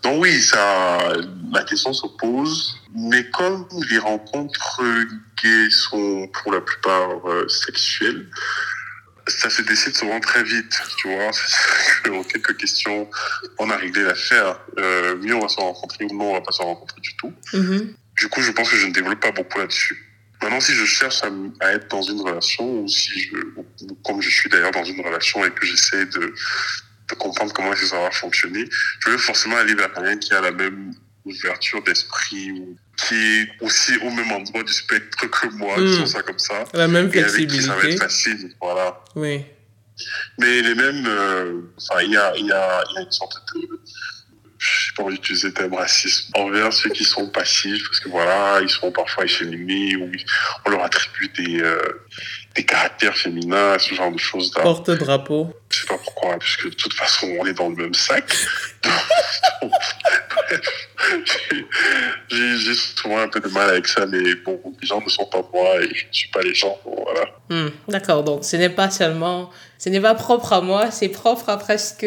Donc oui, ça, la question se pose. Mais comme les rencontres gays sont pour la plupart euh, sexuelles, ça se décide souvent très vite, tu vois. En quelques questions, on a réglé l'affaire. Euh, mieux on va se rencontrer ou non, on va pas se rencontrer du tout. Mm-hmm. Du coup, je pense que je ne développe pas beaucoup là-dessus. Maintenant, si je cherche à, être dans une relation, ou si je, comme je suis d'ailleurs dans une relation et que j'essaie de, de comprendre comment ça va fonctionner, je veux forcément aller vers quelqu'un qui a la même ouverture d'esprit ou qui est aussi au même endroit du spectre que moi, mm. disons ça comme ça. La même flexibilité. ça va être facile, voilà. Oui. Mais les mêmes, euh, enfin, il y a, y, a, y a une sorte de, je sais pas envie d'utiliser le terme racisme, envers ceux qui sont passifs, parce que voilà, ils sont parfois efféminés, ou on leur attribue des, euh, des caractères féminins, ce genre de choses. Porte-drapeau. Je sais pas pourquoi, parce que de toute façon, on est dans le même sac. J'ai souvent un peu de mal avec ça, mais bon, les gens ne sont pas moi et je ne suis pas les gens. voilà. Hmm, d'accord, donc ce n'est pas seulement, ce n'est pas propre à moi, c'est propre à presque,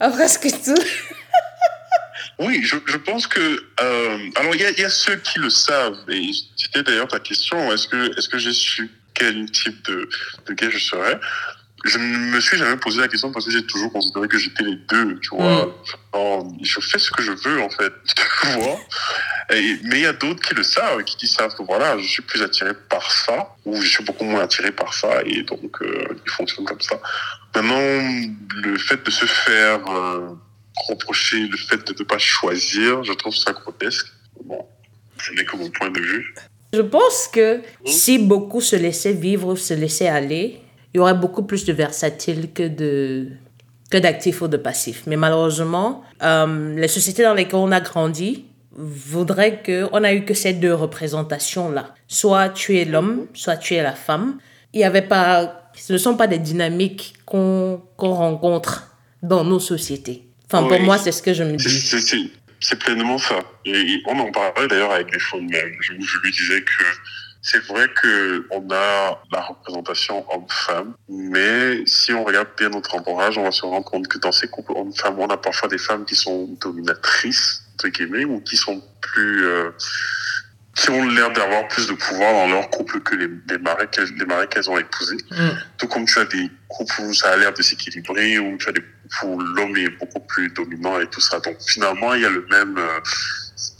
à presque tout. Oui, je, je pense que euh, alors il y a, y a ceux qui le savent et c'était d'ailleurs ta question est-ce que est-ce que j'ai su quel type de de gay je serais je ne me suis jamais posé la question parce que j'ai toujours considéré que j'étais les deux, tu vois. Mm. Alors, je fais ce que je veux, en fait, tu vois. Et, mais il y a d'autres qui le savent, qui, qui savent que voilà, je suis plus attiré par ça, ou je suis beaucoup moins attiré par ça, et donc euh, ils fonctionnent comme ça. Maintenant, le fait de se faire euh, reprocher, le fait de ne pas choisir, je trouve ça grotesque. Bon, ce n'est que mon point de vue. Je pense que si beaucoup se laissaient vivre, se laissaient aller, il y aurait beaucoup plus de versatiles que de que d'actifs ou de passifs. Mais malheureusement, euh, les sociétés dans lesquelles on a grandi voudraient que on a eu que ces deux représentations là. Soit tu es l'homme, soit tu es la femme. Il y avait pas, ce ne sont pas des dynamiques qu'on rencontre dans nos sociétés. Enfin, pour moi, c'est ce que je me dis. C'est pleinement ça. Et, on en parlait d'ailleurs avec les fonds même. Je, je lui disais que c'est vrai que on a la représentation homme-femme, mais si on regarde bien notre entourage, on va se rendre compte que dans ces couples homme-femme, on a parfois des femmes qui sont dominatrices, entre guillemets, ou qui sont plus... euh, qui ont l'air d'avoir plus de pouvoir dans leur couple que les, les maris qu'elles ont épousés. Mm. Tout comme tu as des couples où ça a l'air de s'équilibrer, où tu as des couples où l'homme est beaucoup plus dominant et tout ça. Donc finalement, il y a le même... euh,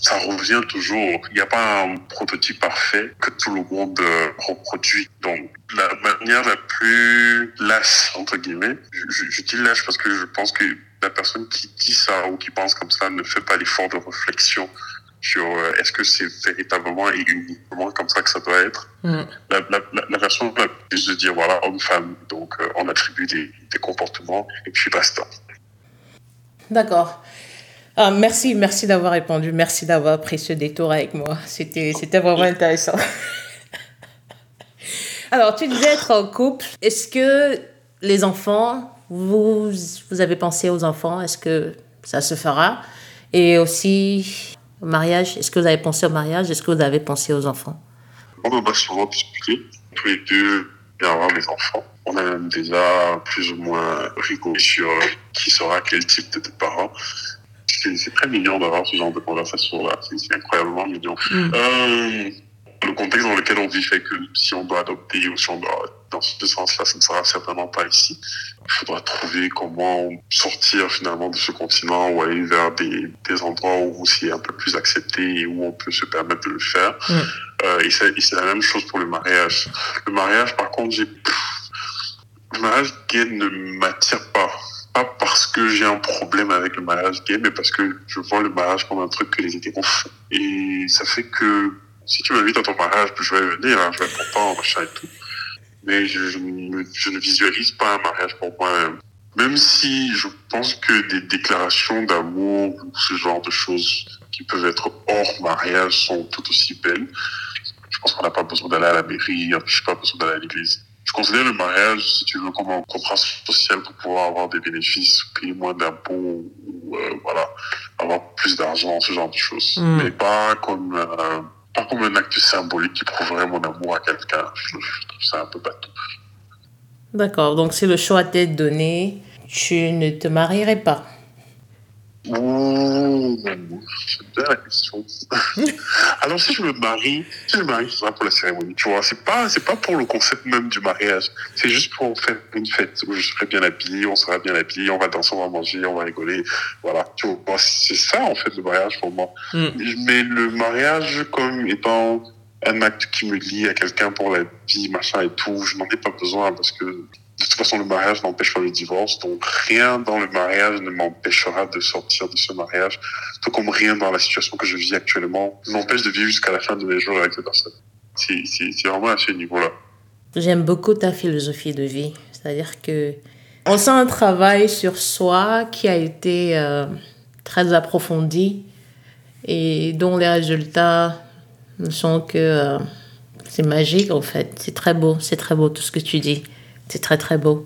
ça revient toujours. Il n'y a pas un prototype parfait que tout le monde euh, reproduit. Donc la manière la plus lâche, entre guillemets, je, je, je dis lâche parce que je pense que la personne qui dit ça ou qui pense comme ça ne fait pas l'effort de réflexion sur euh, est-ce que c'est véritablement et uniquement comme ça que ça doit être Mm. la, la, la, version la plus de dire voilà homme-femme donc euh, on attribue des, des comportements et puis basta D'accord. Ah, merci, merci d'avoir répondu. Merci d'avoir pris ce détour avec moi. C'était, c'était vraiment intéressant. Alors, tu disais être en couple. Est-ce que les enfants, vous, vous avez pensé aux enfants? Est-ce que ça se fera? Et aussi, au mariage, est-ce que vous avez pensé au mariage? Est-ce que vous avez pensé aux enfants? On en a souvent discuté tous les deux bien avoir des enfants. On a même déjà plus ou moins rigolé sur qui sera quel type de, parents c'est très mignon d'avoir ce genre de conversation là c'est c'est incroyablement mignon. Mm. Euh, le contexte dans lequel on vit fait que si on doit adopter ou si on doit dans ce sens-là, ça ne sera certainement pas ici. Il faudra trouver comment sortir finalement de ce continent ou aller vers des, des endroits où c'est un peu plus accepté et où on peut se permettre de le faire. Mm. Euh, et c'est et c'est la même chose pour le mariage. Le mariage, par contre, j'ai le mariage gay ne m'attire pas. Pas parce que j'ai un problème avec le mariage gay, mais parce que je vois le mariage comme un truc que les hétéros font. Et ça fait que si tu m'invites à ton mariage, je vais venir, hein, je vais être content, machin et tout. Mais je, je, je ne visualise pas un mariage pour moi-même. Même si je pense que des déclarations d'amour ou ce genre de choses qui peuvent être hors mariage sont tout aussi belles. Je pense qu'on n'a pas besoin d'aller à la mairie, je n'ai pas besoin d'aller à l'église. Je considère le mariage, si tu veux, comme un contrat social pour pouvoir avoir des bénéfices, payer moins d'impôts ou euh, voilà, avoir plus d'argent, ce genre de choses. Mm. Mais pas comme, euh, pas comme un acte symbolique qui prouverait mon amour à quelqu'un. Je, trouve ça un peu bateau. D'accord. Donc, si le choix t'est donné, tu ne te marierais pas. Ouh, c'est bien la question. Alors si je me marie, si je me marie, ce sera pour la cérémonie. Tu vois, c'est pas, c'est pas pour le concept même du mariage. C'est juste pour faire une fête où je serai bien habillé, on sera bien habillé, on va danser, on va manger, on va rigoler. Voilà. Tu vois, c'est ça en fait le mariage pour moi. Mm. Mais le mariage comme étant un acte qui me lie à quelqu'un pour la vie, machin et tout, je n'en ai pas besoin parce que de toute façon, le mariage n'empêche pas le divorce, donc rien dans le mariage ne m'empêchera de sortir de ce mariage, tout comme rien dans la situation que je vis actuellement m'empêche de vivre jusqu'à la fin de mes jours avec cette personne. C'est vraiment à ce niveau-là. J'aime beaucoup ta philosophie de vie. C'est-à-dire que on sent un travail sur soi qui a été euh, très approfondi et dont les résultats ne sont que... euh, c'est magique en fait. C'est très beau. C'est très beau tout ce que tu dis. C'est très très beau.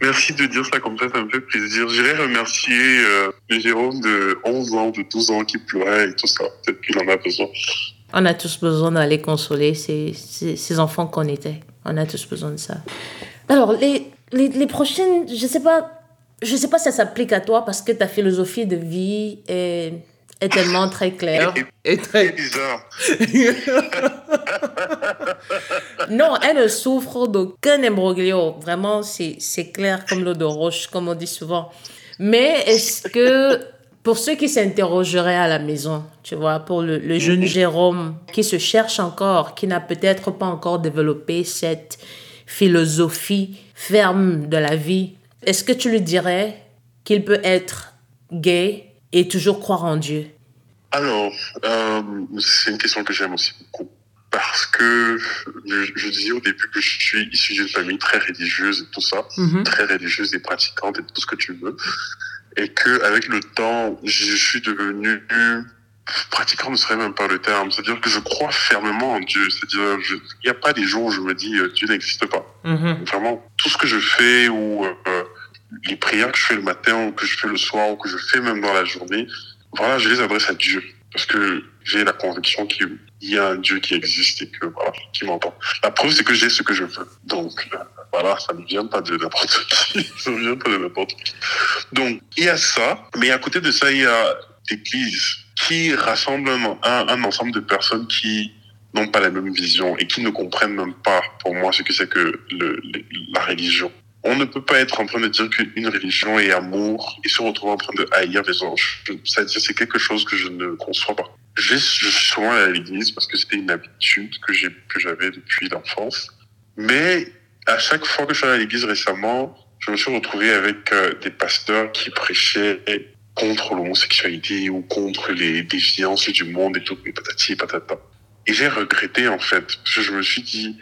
Merci de dire ça comme ça, ça me fait plaisir. J'irais remercier euh, Jérôme de 11 ans, de 12 ans qui pleurait et tout ça. Peut-être qu'il en a besoin. On a tous besoin d'aller consoler ces, ces, ces enfants qu'on était. On a tous besoin de ça. Alors, les, les, les prochaines, je sais pas, je sais pas si ça s'applique à toi parce que ta philosophie de vie est, est tellement très claire. Et, très bizarre. non, elle ne souffre d'aucun imbroglio. Vraiment, c'est clair comme l'eau de roche, comme on dit souvent. Mais est-ce que pour ceux qui s'interrogeraient à la maison, tu vois, pour le, le, jeune Jérôme qui se cherche encore, qui n'a peut-être pas encore développé cette philosophie ferme de la vie, est-ce que tu lui dirais qu'il peut être gay et toujours croire en Dieu Alors, euh, c'est une question que j'aime aussi beaucoup. Parce que je, je, disais au début que je suis issu d'une famille très religieuse et tout ça, Mhm. très religieuse et pratiquante et tout ce que tu veux. Et que avec le temps, je suis devenu pratiquant ne serait même pas le terme. C'est-à-dire que je crois fermement en Dieu. C'est-à-dire, il n'y a pas des jours où je me dis euh, Dieu n'existe pas. Mhm. Vraiment, tout ce que je fais ou euh, les prières que je fais le matin ou que je fais le soir ou que je fais même dans la journée, voilà, je les adresse à Dieu. Parce que j'ai la conviction qu'il y a un Dieu qui existe et que, voilà, qui m'entend. La preuve, c'est que j'ai ce que je veux. Donc, euh, voilà, ça ne vient pas de n'importe qui. Ça ne vient pas de n'importe qui. Donc, il y a ça. Mais à côté de ça, il y a l'Église qui rassemble un, un, ensemble de personnes qui n'ont pas la même vision et qui ne comprennent même pas, pour moi, ce que c'est que le- la religion. On ne peut pas être en train de dire qu'une religion est amour et se retrouver en train de haïr les anges. C'est-à-dire, c'est quelque chose que je ne conçois pas. Je, suis souvent à l'église parce que c'était une habitude que j'ai, que j'avais depuis l'enfance. Mais à chaque fois que je suis allé à l'église récemment, je me suis retrouvé avec euh, des pasteurs qui prêchaient contre l'homosexualité ou contre les défiances du monde et tout, et patati et patata. Et j'ai regretté, en fait, parce que je me suis dit,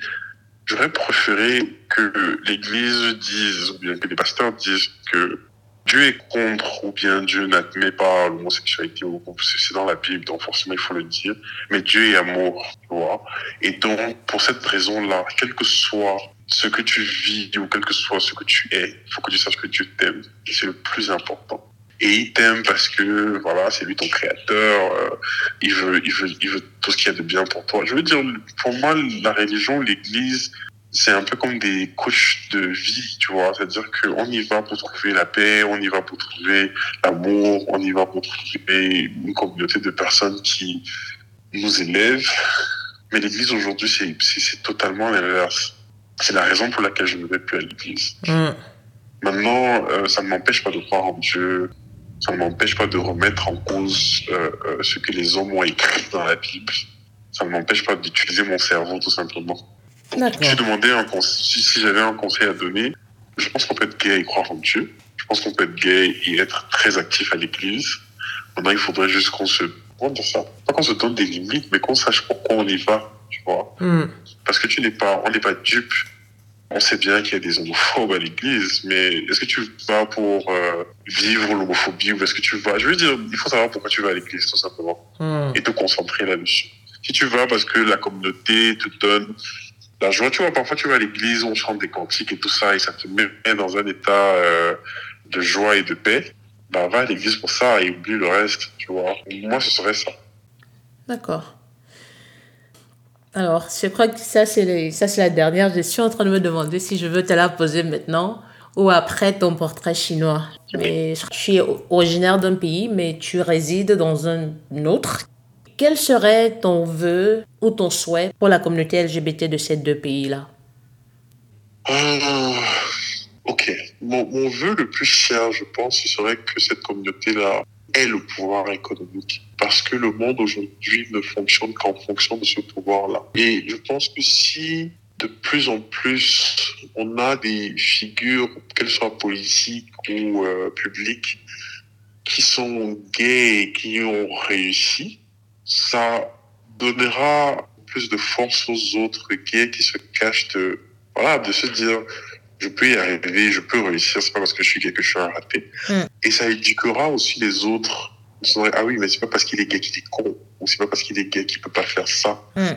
j'aurais préféré que l'Église dise, ou bien que les pasteurs disent que Dieu est contre, ou bien Dieu n'admet pas l'homosexualité, ou c'est dans la Bible, donc forcément il faut le dire, mais Dieu est amour, tu vois. Et donc, pour cette raison-là, quel que soit ce que tu vis, ou quel que soit ce que tu es, il faut que tu saches que Dieu t'aime, et c'est le plus important. Et il t'aime parce que, voilà, c'est lui ton créateur, euh, il veut, il veut, il veut tout ce qu'il y a de bien pour toi. Je veux dire, pour moi, la religion, l'église, c'est un peu comme des coachs de vie, tu vois. C'est-à-dire qu'on y va pour trouver la paix, on y va pour trouver l'amour, on y va pour trouver une communauté de personnes qui nous élèvent. Mais l'église aujourd'hui, c'est, totalement l'inverse. C'est la raison pour laquelle je ne vais plus à l'église. Mhm. Maintenant, euh, ça ne m'empêche pas de croire en Dieu. Ça ne m'empêche pas de remettre en cause euh, euh, ce que les hommes ont écrit dans la Bible. Ça ne m'empêche pas d'utiliser mon cerveau, tout simplement. Je demandais un conseil, si, si j'avais un conseil à donner, je pense qu'on peut être gay et croire en Dieu. Je pense qu'on peut être gay et être très actif à l'église. Maintenant, il faudrait juste qu'on se, comment dire ça? Pas qu'on se donne des limites, mais qu'on sache pourquoi on y va, tu vois. Mhm. Parce que tu n'es pas, on n'est pas dupe. On sait bien qu'il y a des homophobes à l'église, mais est-ce que tu vas pour euh, vivre l'homophobie ou est-ce que tu vas... Je veux dire, il faut savoir pourquoi tu vas à l'église, tout simplement, Mhm. et te concentrer là-dessus. Si tu vas parce que la communauté te donne la joie, tu vois, parfois tu vas à l'église, on chante des cantiques et tout ça, et ça te met dans un état euh, de joie et de paix, bah va à l'église pour ça et oublie le reste, tu vois. Moi, ce serait ça. D'accord. Alors, je crois que ça, c'est ça, c'est la dernière. Je suis en train de me demander si je veux te la poser maintenant ou après ton portrait chinois. Mais je suis originaire d'un pays, mais tu résides dans un autre. Quel serait ton vœu ou ton souhait pour la communauté LGBT de ces deux pays-là? Ah, ok. Mon, mon vœu le plus cher, je pense, ce serait que cette communauté-là ait le pouvoir économique. Parce que le monde aujourd'hui ne fonctionne qu'en fonction de ce pouvoir-là. Et je pense que si de plus en plus on a des figures, qu'elles soient politiques ou euh, publiques, qui sont gays et qui ont réussi, ça donnera plus de force aux autres gays qui se cachent de, voilà, de se dire, je peux y arriver, je peux réussir, c'est pas parce que je suis gay que je suis un raté. Mm. Et ça éduquera aussi les autres. Ah oui, mais c'est pas parce qu'il est gay qu'il est con, ou c'est pas parce qu'il est gay qu'il peut pas faire ça. Hmm.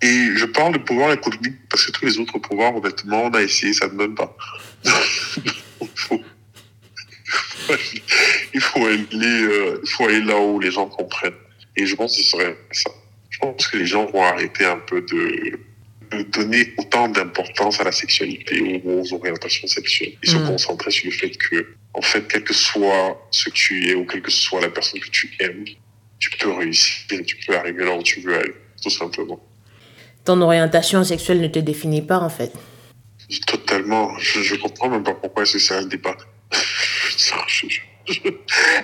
Et je parle de pouvoir économique parce que tous les autres pouvoirs, honnêtement, on a essayé, ça ne donne pas. il, faut, il, faut aller, euh, il faut aller là où les gens comprennent. Et je pense que ce serait ça. Je pense que les gens vont arrêter un peu de, de donner autant d'importance à la sexualité ou aux orientations sexuelles et se Mm. concentrer sur le fait que en fait, quel que soit ce que tu es ou quelle que soit la personne que tu aimes, tu peux réussir, tu peux arriver là où tu veux aller, tout simplement. Ton orientation sexuelle ne te définit pas, en fait. Totalement. Je, ne comprends même pas pourquoi c'est un débat.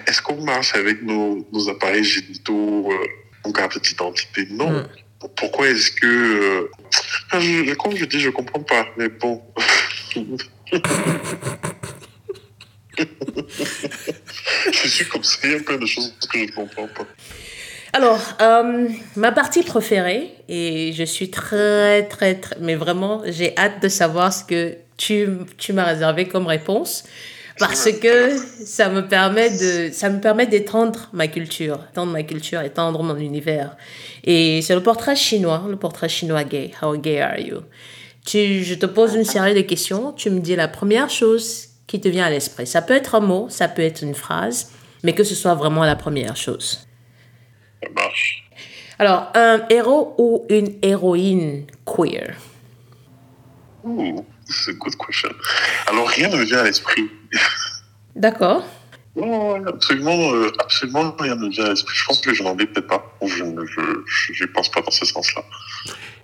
Est-ce qu'on marche avec nos, appareils génitaux euh, en carte d'identité Non. Hmm. Pourquoi est-ce que... Euh, je, comme je dis, je comprends pas, mais bon. je suis comme ça, il y a plein de choses que je ne comprends pas. Alors, euh, ma partie préférée, et je suis très, très, très, mais vraiment, j'ai hâte de savoir ce que tu, tu m'as réservé comme réponse, parce que ça me permet de, ça me permet d'étendre ma culture, étendre ma culture, étendre mon univers. Et c'est le portrait chinois, le portrait chinois gay. How gay are you? Tu, je te pose une série de questions, tu me dis la première chose qui te vient à l'esprit. Ça peut être un mot, ça peut être une phrase, mais que ce soit vraiment la première chose. Alors, un héros ou une héroïne queer? C'est une good question. Alors, rien ne me vient à l'esprit. D'accord. Non, absolument, euh, absolument rien ne me vient à l'esprit. Je pense que je n'en ai peut-être pas. je ne pense pas dans ce sens-là.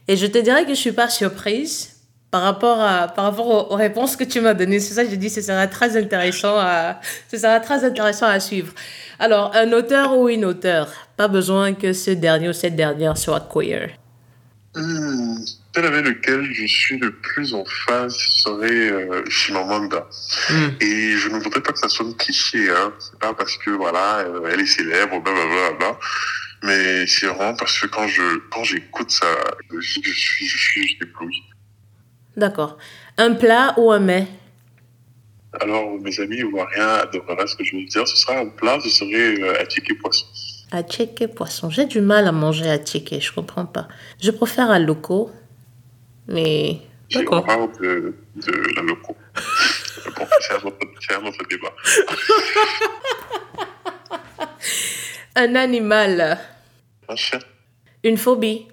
Et je te dirais que je ne suis pas surprise par rapport, à, par rapport aux, réponses que tu m'as données. C'est ça que je dis, ce sera très intéressant à, ce sera très intéressant à suivre. Alors, un auteur ou une auteure, pas besoin que ce dernier ou cette dernière soit queer. Hmm, tel avec lequel je suis le plus en phase serait euh, Chimamanda. Hmm. Et je ne voudrais pas que ça sonne cliché, hein. C'est pas parce que, voilà, euh, elle est célèbre, blablabla. Mais c'est vraiment parce que quand je, quand j'écoute ça, je, je suis, je suis. D'accord. Un plat ou un mets? Alors, mes amis rien de voilà ce que je veux dire. Ce sera un plat, ce serait euh, et poisson. Attiqué et poisson. J'ai du mal à manger attiqué, je comprends pas. Je préfère un loco, mais... J'ai horreur de, de la loco. bon, c'est un, autre débat. un animal. Un chien. Une phobie.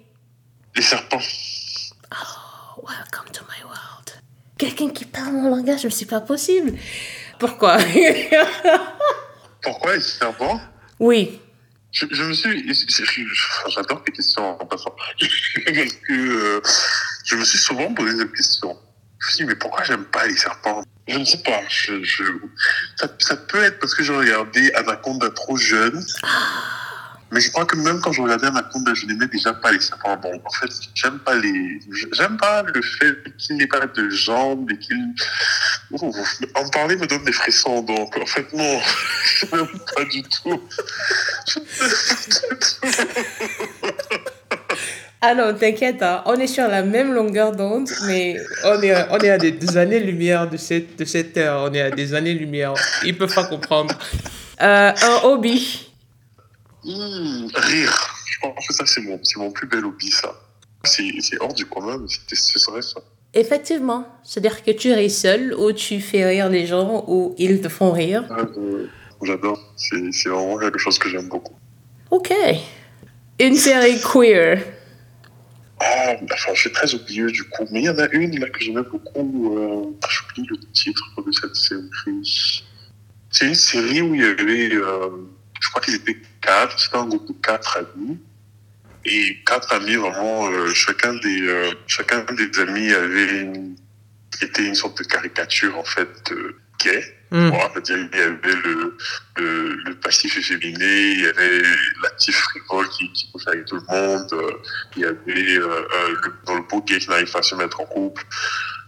Les serpents. Oh, welcome to quelqu'un qui parle mon langage, mais c'est pas possible. Pourquoi? Pourquoi c'est important Oui. Je, me suis. J'adore tes questions en passant. Parce que euh, je me suis souvent posé cette question. Je me suis dit, mais pourquoi j'aime pas les serpents? Je ne sais pas. Je, ça, ça, peut être parce que j'ai regardé Anaconda trop jeune. Mais je crois que même quand je regardais Anaconda, je n'aimais déjà pas les serpents. Bon, en fait, j'aime pas les, j'aime pas le fait qu'il n'ait pas de jambes et qu'il, en parler me donne des frissons. Donc, en fait, non, je n'aime pas du tout. Ah non, t'inquiète, hein. on est sur la même longueur d'onde, mais on est, on est à des, années-lumière de cette, de cette heure. On est à des années-lumière. Ils peuvent pas comprendre. Euh, un hobby. Mmh, rire. Je pense que ça, c'est mon, mon plus bel hobby, ça. C'est hors du commun, mais ce serait ça. Effectivement. C'est-à-dire que tu ris seul ou tu fais rire les gens ou ils te font rire. Euh, j'adore. C'est vraiment quelque chose que j'aime beaucoup. Ok. Une série queer. Ah, enfin, je suis très oublieux du coup. Mais il y en a une là que j'aimais beaucoup. Euh, J'oublie le titre de cette série. C'est une série où il y avait. Euh, je crois qu'ils étaient quatre, c'était un groupe de quatre amis. Et quatre amis, vraiment, euh, chacun, des, euh, chacun des amis avait une, était une sorte de caricature, en fait, de gay. Mm. dire, il y avait le, le, le passif efféminé, il y avait l'actif frivole qui, qui couche avec tout le monde, euh, il y avait euh, le, dans le beau gay qui n'arrive pas à se mettre en couple.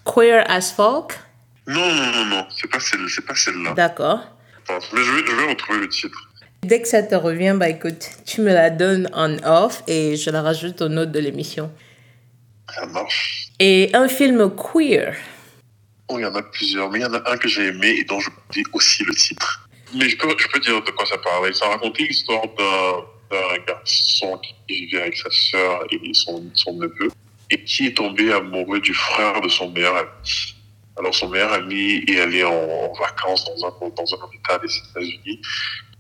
Queer as folk Non, non, non, non, c'est pas celle-là. Celle D'accord. Mais je vais, je vais retrouver le titre. Dès que ça te revient, bah écoute, tu me la donnes en off et je la rajoute aux notes de l'émission. Ça marche. Et un film queer. Oh, il y en a plusieurs, mais il y en a un que j'ai aimé et dont je dis aussi le titre. Mais je peux, je peux dire de quoi ça parlait. Ça racontait l'histoire d'un garçon qui vivait avec sa sœur et son, son neveu et qui est tombé amoureux du frère de son meilleur ami. Alors son meilleur ami est allé en, vacances dans un, dans un état des États-Unis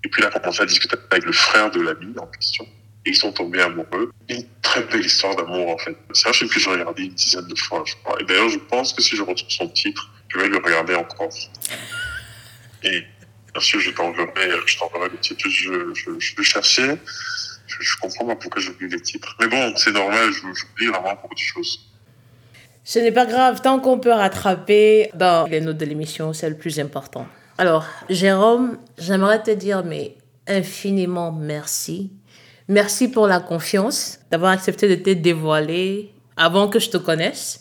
et puis il a commencé à discuter avec le frère de l'ami en question. Ils sont tombés amoureux. Une très belle histoire d'amour, en fait. C'est un film que j'ai regardé une dizaine de fois, je crois. Et d'ailleurs, je pense que si je retrouve son titre, je vais le regarder encore. Et Bien sûr, je t'enverrai, je t'enverrai les titres. Je, je, je vais chercher. Je, je comprends pas pourquoi j'oublie les titres. Mais bon, c'est normal, j'oublie vraiment beaucoup de choses. Ce n'est pas grave, tant qu'on peut rattraper dans les notes de l'émission, c'est le plus important. Alors, Jérôme, j'aimerais te dire, mais infiniment merci. Merci pour la confiance, d'avoir accepté de te dévoiler avant que je te connaisse.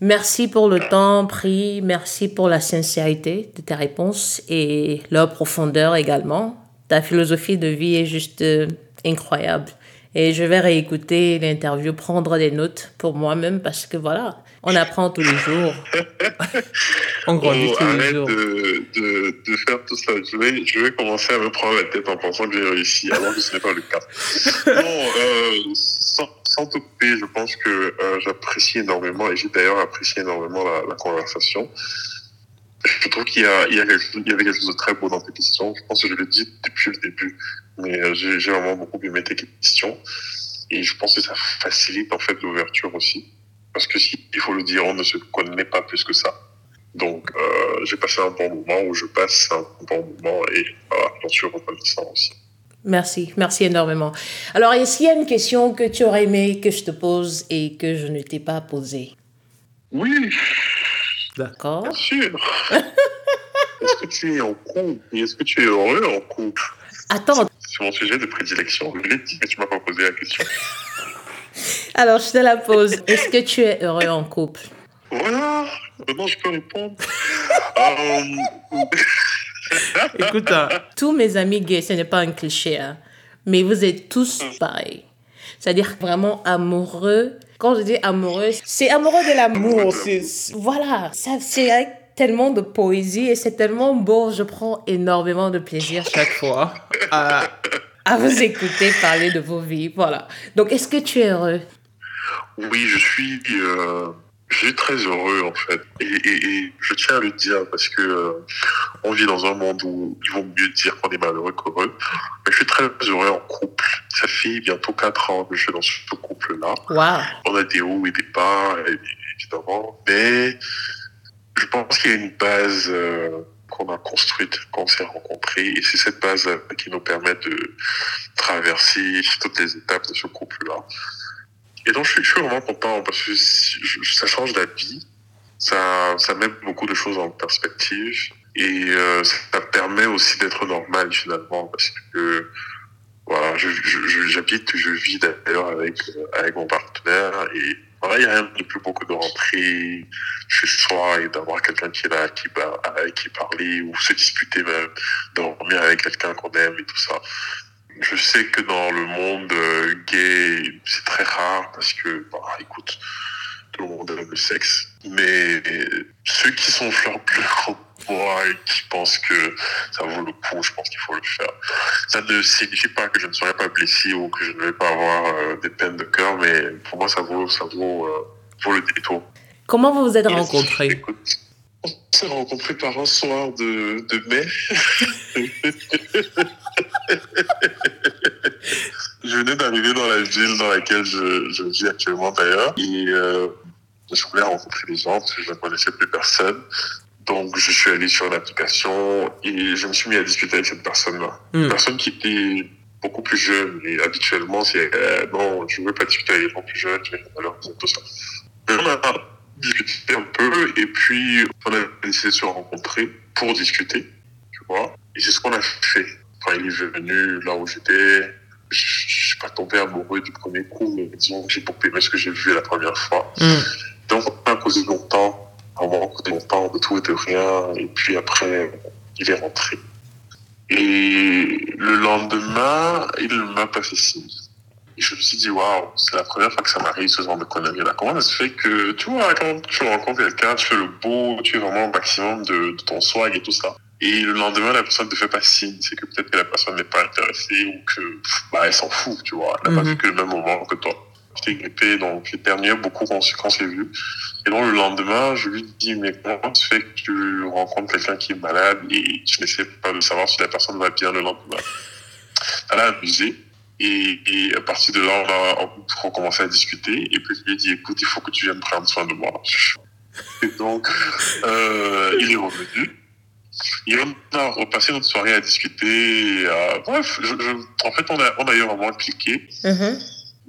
Merci pour le temps pris, merci pour la sincérité de tes réponses et leur profondeur également. Ta philosophie de vie est juste euh, incroyable. Et je vais réécouter l'interview, prendre des notes pour moi-même parce que voilà, on apprend tous les jours. on grandit tous les jours. De, de, de, faire tout ça. Je vais, je vais commencer à me prendre la tête en pensant que j'ai réussi, alors que ce n'est pas le cas. non, euh, sans, sans te couper, je pense que euh, j'apprécie énormément, et j'ai d'ailleurs apprécié énormément la, la conversation. Je trouve qu'il y, a, il y, a quelque chose, il y avait quelque chose de très beau dans tes questions. Je pense que je l'ai dit depuis le début, mais euh, j'ai, j'ai vraiment beaucoup aimé tes questions. Et je pense que ça facilite en fait l'ouverture aussi. Parce que si, il faut le dire, on ne se connaît pas plus que ça. Donc, euh, j'ai passé un bon moment où je passe un bon moment et voilà, j'en suis reconnaissant aussi. Merci, merci énormément. Alors, est-ce qu'il y a une question que tu aurais aimé que je te pose et que je ne t'ai pas posée? Oui. D'accord. Bien sûr. est-ce que tu es en couple et est-ce que tu es heureux en couple? Attends. C'est mon sujet de prédilection. Je l'ai dit, mais tu m'as pas posé la question. Alors, je te la pose. Est-ce que tu es heureux en couple? Voilà. Maintenant, je peux répondre. um... Écoute, hein, tous mes amis gays, ce n'est pas un cliché, hein, mais vous êtes tous pareils. C'est-à-dire vraiment amoureux. Quand je dis amoureux, c'est amoureux de l'amour. Voilà, ça, c'est avec tellement de poésie et c'est tellement beau. Je prends énormément de plaisir chaque fois à, à vous écouter parler de vos vies. Voilà. Donc, est-ce que tu es heureux? Oui, je suis. Euh, je suis très heureux en fait, et, et, et, je tiens à le dire parce que euh, on vit dans un monde où ils vont mieux dire qu'on est malheureux qu'heureux. Mais je suis très heureux en couple. Ça fait bientôt quatre ans que je suis dans ce couple-là. Wow. On a des hauts et des bas, évidemment, mais je pense qu'il y a une base. Euh, qu'on a construite quand on s'est rencontrés. Et c'est cette base qui nous permet de traverser toutes les étapes de ce couple-là. Et donc, je suis, vraiment content parce que ça change la vie. Ça, ça met beaucoup de choses en perspective. Et euh, ça permet aussi d'être normal finalement parce que voilà, j'habite, je, vis d'ailleurs avec, avec mon partenaire voilà, il n'y a rien de plus beau que de rentrer chez soi et d'avoir quelqu'un qui est là, qui, avec qui parler ou se disputer même, dormir avec quelqu'un qu'on aime et tout ça. Je sais que dans le monde gay, c'est très rare parce que, bah, écoute, tout le monde aime le sexe. Mais ceux qui sont fleurs bleus et qui pensent que ça vaut le coup, je pense qu'il faut le faire. Ça ne signifie pas que je ne serai pas blessé ou que je ne vais pas avoir euh, des peines de cœur, mais pour moi, ça vaut, ça vaut, euh, vaut le détour. Comment vous vous êtes rencontrés Écoute, On s'est rencontrés par un soir de, de mai. je venais d'arriver dans la ville dans laquelle je, je vis actuellement d'ailleurs. Et euh, je voulais rencontrer des gens parce que je ne connaissais plus personne. Donc, je suis allé sur l'application et je me suis mis à discuter avec cette personne-là. Hmm. Une personne qui était beaucoup plus jeune. Et habituellement, c'est euh, non, je ne veux pas discuter avec les gens plus jeunes, dire tout ça. Mais on a discuté un peu et puis on a décidé de se rencontrer pour discuter, tu vois. Et c'est ce qu'on a fait. Quand il est venu là où j'étais, je ne suis pas tombé amoureux du premier coup, mais disons que j'ai aimé ce que j'ai vu la première fois. Mm. Donc, on a causé longtemps vraiment longtemps de tout et de rien. Et puis après, il est rentré. Et le lendemain, il m'a pas fait signe. Et je me suis dit, waouh, c'est la première fois que ça m'arrive ce genre de conneries-là. Comment ça se fait que, tu vois, quand tu rencontres quelqu'un, tu fais le beau, tu es vraiment au maximum de, de ton swag et tout ça. Et le lendemain, la personne ne te fait pas signe. C'est que peut-être que la personne n'est pas intéressée ou que, bah, elle s'en fout, tu vois. Elle n'a Mhm. pas vécu le même moment que toi. J'étais grippé, donc j'éternuais beaucoup quand, quand on s'est vu. Et donc, le lendemain, je lui dis, mais comment tu fais que tu rencontres quelqu'un qui est malade et tu n'essaies pas de savoir si la personne va bien le lendemain? Ça l'a amusé. Et, et à partir de là, on a recommencé à discuter. Et puis, je lui ai dit, écoute, il faut que tu viennes prendre soin de moi. Et donc, euh, il est revenu. Et on a repassé notre soirée à discuter. Bref, en fait, on a, on a eu vraiment cliqué. Mhm.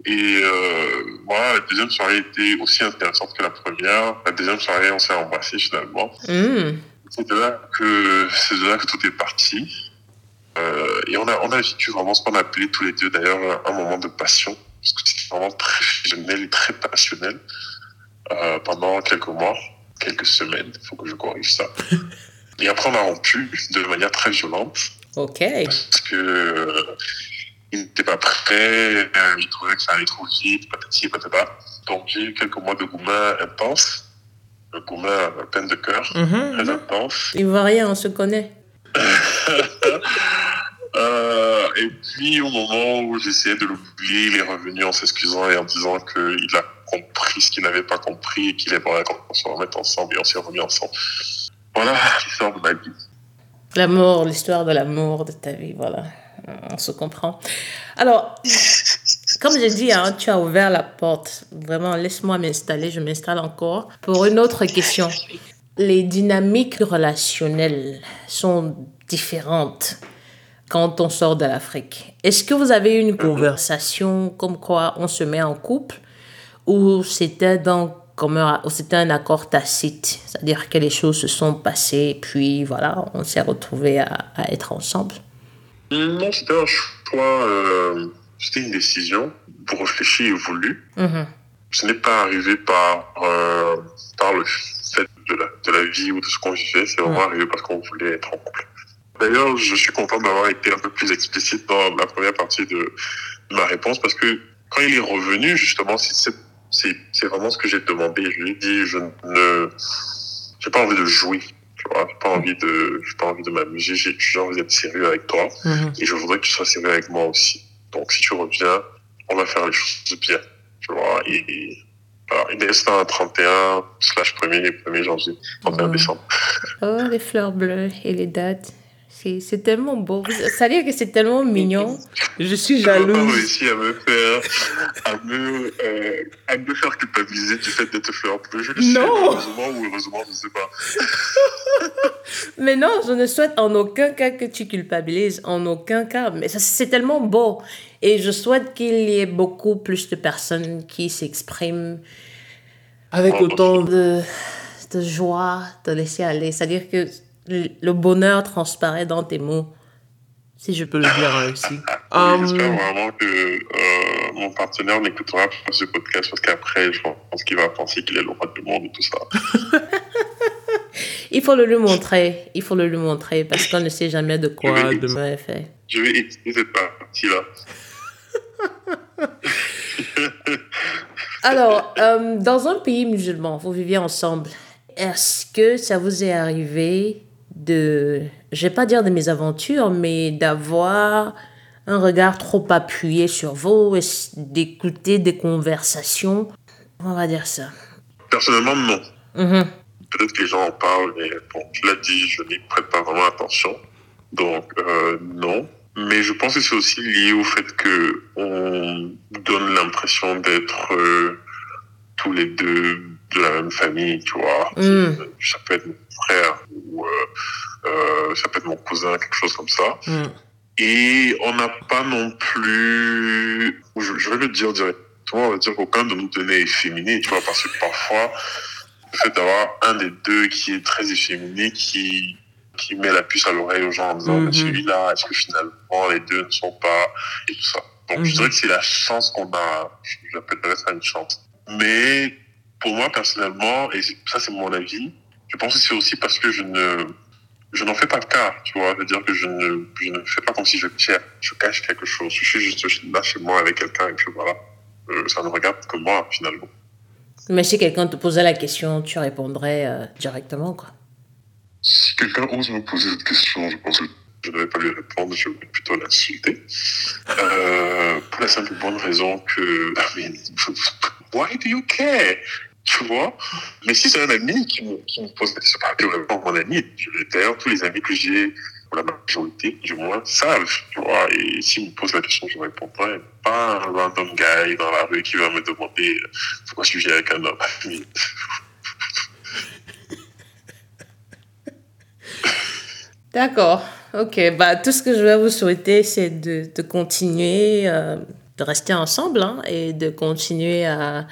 Et euh, voilà, la deuxième soirée était aussi intéressante que la première. La deuxième soirée, on s'est embrassé finalement. Mm. C'est de là que c'est de là que tout est parti. Euh, et on a on a vécu vraiment ce qu'on a appelé tous les deux d'ailleurs un moment de passion. Parce que c'était vraiment très fusionnel et très passionnel euh, pendant quelques mois, quelques semaines. Il faut que je corrige ça. Et après, on a rompu de manière très violente OK. parce que euh, il n'était pas prêt, euh, il trouvait que ça allait trop vite, patati patata. Donc j'ai eu quelques mois de gourmet intense, de gourmet à peine de cœur, Mhm, très mhm. intense. Ivoirien, on se connaît. Euh, et puis au moment où j'essayais de l'oublier, il est revenu en s'excusant et en disant qu'il a compris ce qu'il n'avait pas compris et qu'il aimerait qu'on se remette ensemble et on s'est remis ensemble. Voilà l'histoire de ma vie. L'amour, l'histoire de l'amour de ta vie, voilà. On se comprend. Alors, comme j'ai dit, hein, tu as ouvert la porte. Vraiment, laisse-moi m'installer, je m'installe encore. Pour une autre question. Les dynamiques relationnelles sont différentes quand on sort de l'Afrique. Est-ce que vous avez eu une conversation comme quoi on se met en couple ou c'était donc c'était un accord tacite, c'est-à-dire que les choses se sont passées, puis voilà, on s'est retrouvés à être ensemble. Non, c'était un choix, euh, c'était une décision pour réfléchir et voulu. Mhm. Ce n'est pas arrivé par, euh, par le fait de la, de la vie ou de ce qu'on vivait, c'est vraiment arrivé parce qu'on voulait être en couple. D'ailleurs, je suis content d'avoir été un peu plus explicite dans la première partie de, de ma réponse parce que quand il est revenu, justement, c'est vraiment ce que j'ai demandé. Je lui ai dit, je ne, j'ai pas envie de jouer, tu vois, j'ai pas envie de, j'ai pas envie de m'amuser, j'ai j'ai envie d'être sérieux avec toi Mhm. et je voudrais que tu sois sérieux avec moi aussi. Donc, si tu reviens, on va faire les choses bien, tu vois. Et, d'ailleurs, c'était un 31 slash 1er, 1er janvier, 31 Ouais. décembre. Oh, les fleurs bleues et les dates. C'est c'est tellement beau. Ça veut dire que c'est tellement mignon. Je suis Tu n'as pas jalouse. réussi à me faire, à me, euh, à me faire culpabiliser du fait d'être fleur bleue. Je le heureusement ou heureusement, je ne sais pas. Mais non, je ne souhaite en aucun cas que tu culpabilises, en aucun cas. Mais ça, c'est tellement beau. Et je souhaite qu'il y ait beaucoup plus de personnes qui s'expriment avec autant de, de joie, de laisser aller. C'est-à-dire que le bonheur transparaît dans tes mots. Si je peux le dire ainsi. Oui, Hum, J'espère vraiment que euh, mon partenaire n'écoutera pas ce podcast parce qu'après, je pense qu'il va penser qu'il est le roi du monde et tout ça. Il faut le lui montrer. Il faut le lui montrer parce qu'on ne sait jamais de quoi demain est fait. Je vais étudier cette partie-là. Alors, euh, dans un pays musulman, vous viviez ensemble. Est-ce que ça vous est arrivé de, je vais pas dire de mes aventures, mais d'avoir un regard trop appuyé sur vous, et d'écouter des conversations On va dire ça. Personnellement, non. Mhm. Peut-être que les gens en parlent, mais bon, tu l'as dit, je n'y prête pas vraiment attention. Donc, euh, non. Mais je pense que c'est aussi lié au fait que on donne l'impression d'être euh, tous les deux de la même famille, tu vois. Mm. Ça peut être mon frère ou euh, euh, ça peut être mon cousin, quelque chose comme ça. hum. Et on n'a pas non plus, je, je vais le dire directement, on va dire qu'aucun de nous deux n'est efféminé, tu vois, parce que parfois, le fait d'avoir un des deux qui est très efféminé, qui, qui met la puce à l'oreille aux gens en disant, mais celui-là, est-ce que finalement les deux ne sont pas, et tout ça. Donc, je Mhm. dirais que c'est la chance qu'on a, j'appellerais ça une chance. Mais, pour moi, personnellement, et ça, c'est mon avis, je pense que c'est aussi parce que je ne, je n'en fais pas de cas, tu vois. C'est-à-dire que je ne, je ne fais pas comme si je, tiens, je cache quelque chose. Je suis juste là chez moi avec quelqu'un et puis voilà. Euh, ça ne regarde que moi, finalement. Mais si quelqu'un te posait la question, tu répondrais euh, directement, quoi. Si quelqu'un ose me poser cette question, je pense que je ne vais pas lui répondre, je vais plutôt l'insulter. Euh, pour la simple et bonne raison que, I mean, why do you care? Tu vois? Mais si c'est un ami qui me, qui me pose la question, mon ami, d'ailleurs, tous les amis que j'ai, pour la majorité, du moins, savent, tu vois, et s'il me pose la question, je répondrai. Pas un random guy dans la rue qui va me demander euh, pourquoi je suis avec un homme? D'accord. Ok. Bah, tout ce que je vais vous souhaiter, c'est de, de continuer, euh, de rester ensemble hein, et de continuer à,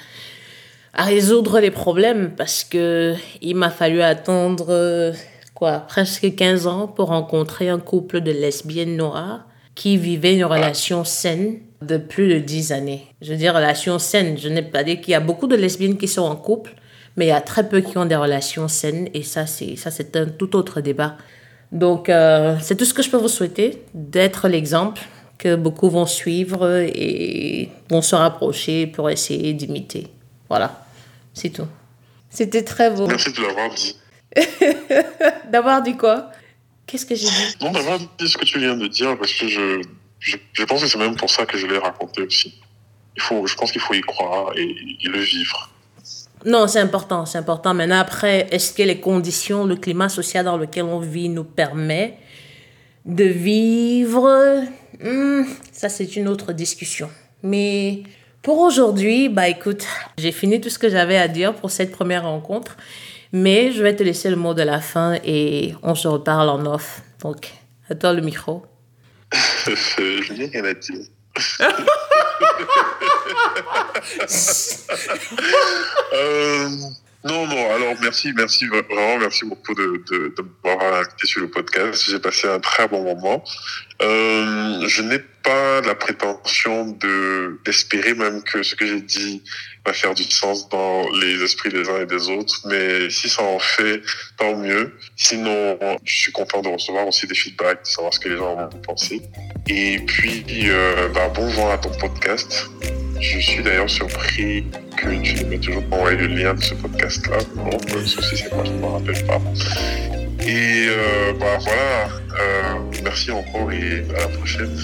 à résoudre les problèmes parce que il m'a fallu attendre euh, quoi, presque 15 ans pour rencontrer un couple de lesbiennes noires qui vivaient une relation saine de plus de 10 années. Je dire relation saine, je n'ai pas dit qu'il y a beaucoup de lesbiennes qui sont en couple, mais il y a très peu qui ont des relations saines et ça c'est ça c'est un tout autre débat. Donc euh, c'est tout ce que je peux vous souhaiter, d'être l'exemple que beaucoup vont suivre et vont se rapprocher pour essayer d'imiter. Voilà, c'est tout. C'était très beau. Merci de l'avoir dit. D'avoir dit quoi? Qu'est-ce que j'ai dit? Non, d'avoir dit ce que tu viens de dire, parce que je, je, je pense que c'est même pour ça que je l'ai raconté aussi. Il faut, je pense qu'il faut y croire et, et le vivre. Non, c'est important, c'est important. Maintenant, après, est-ce que les conditions, le climat social dans lequel on vit nous permet de vivre? Hmm, Ça, c'est une autre discussion. Mais pour aujourd'hui, bah écoute, j'ai fini tout ce que j'avais à dire pour cette première rencontre. Mais je vais te laisser le mot de la fin et on se reparle en off. Donc, à toi le micro. je n'ai rien à dire. Euh, non, non, alors merci, merci, vraiment merci beaucoup de, m'avoir invité sur le podcast. J'ai passé un très bon moment. Euh, je n'ai pas la prétention de d'espérer même que ce que j'ai dit va faire du sens dans les esprits des uns et des autres, mais si ça en fait, tant mieux. Sinon, je suis content de recevoir aussi des feedbacks, de savoir ce que les gens vont penser. Et puis, euh, bah, bonjour à ton podcast. Je suis d'ailleurs surpris que tu ne m'aies toujours pas envoyé le lien de ce podcast-là. Bon, le souci, c'est moi, je ne me rappelle pas. Et euh, bah voilà, euh, merci encore et à la prochaine.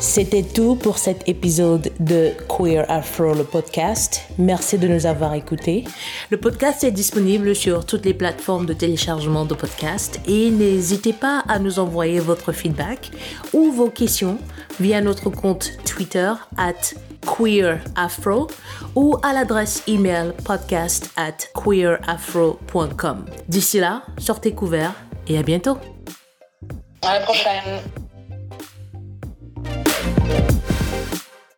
C'était tout pour cet épisode de Queer Afro, le podcast. Merci de nous avoir écoutés. Le podcast est disponible sur toutes les plateformes de téléchargement de podcasts et n'hésitez pas à nous envoyer votre feedback ou vos questions via notre compte Twitter at queerafro ou à l'adresse email podcast at queerafro.com. D'ici là, sortez couverts et à bientôt. À la prochaine.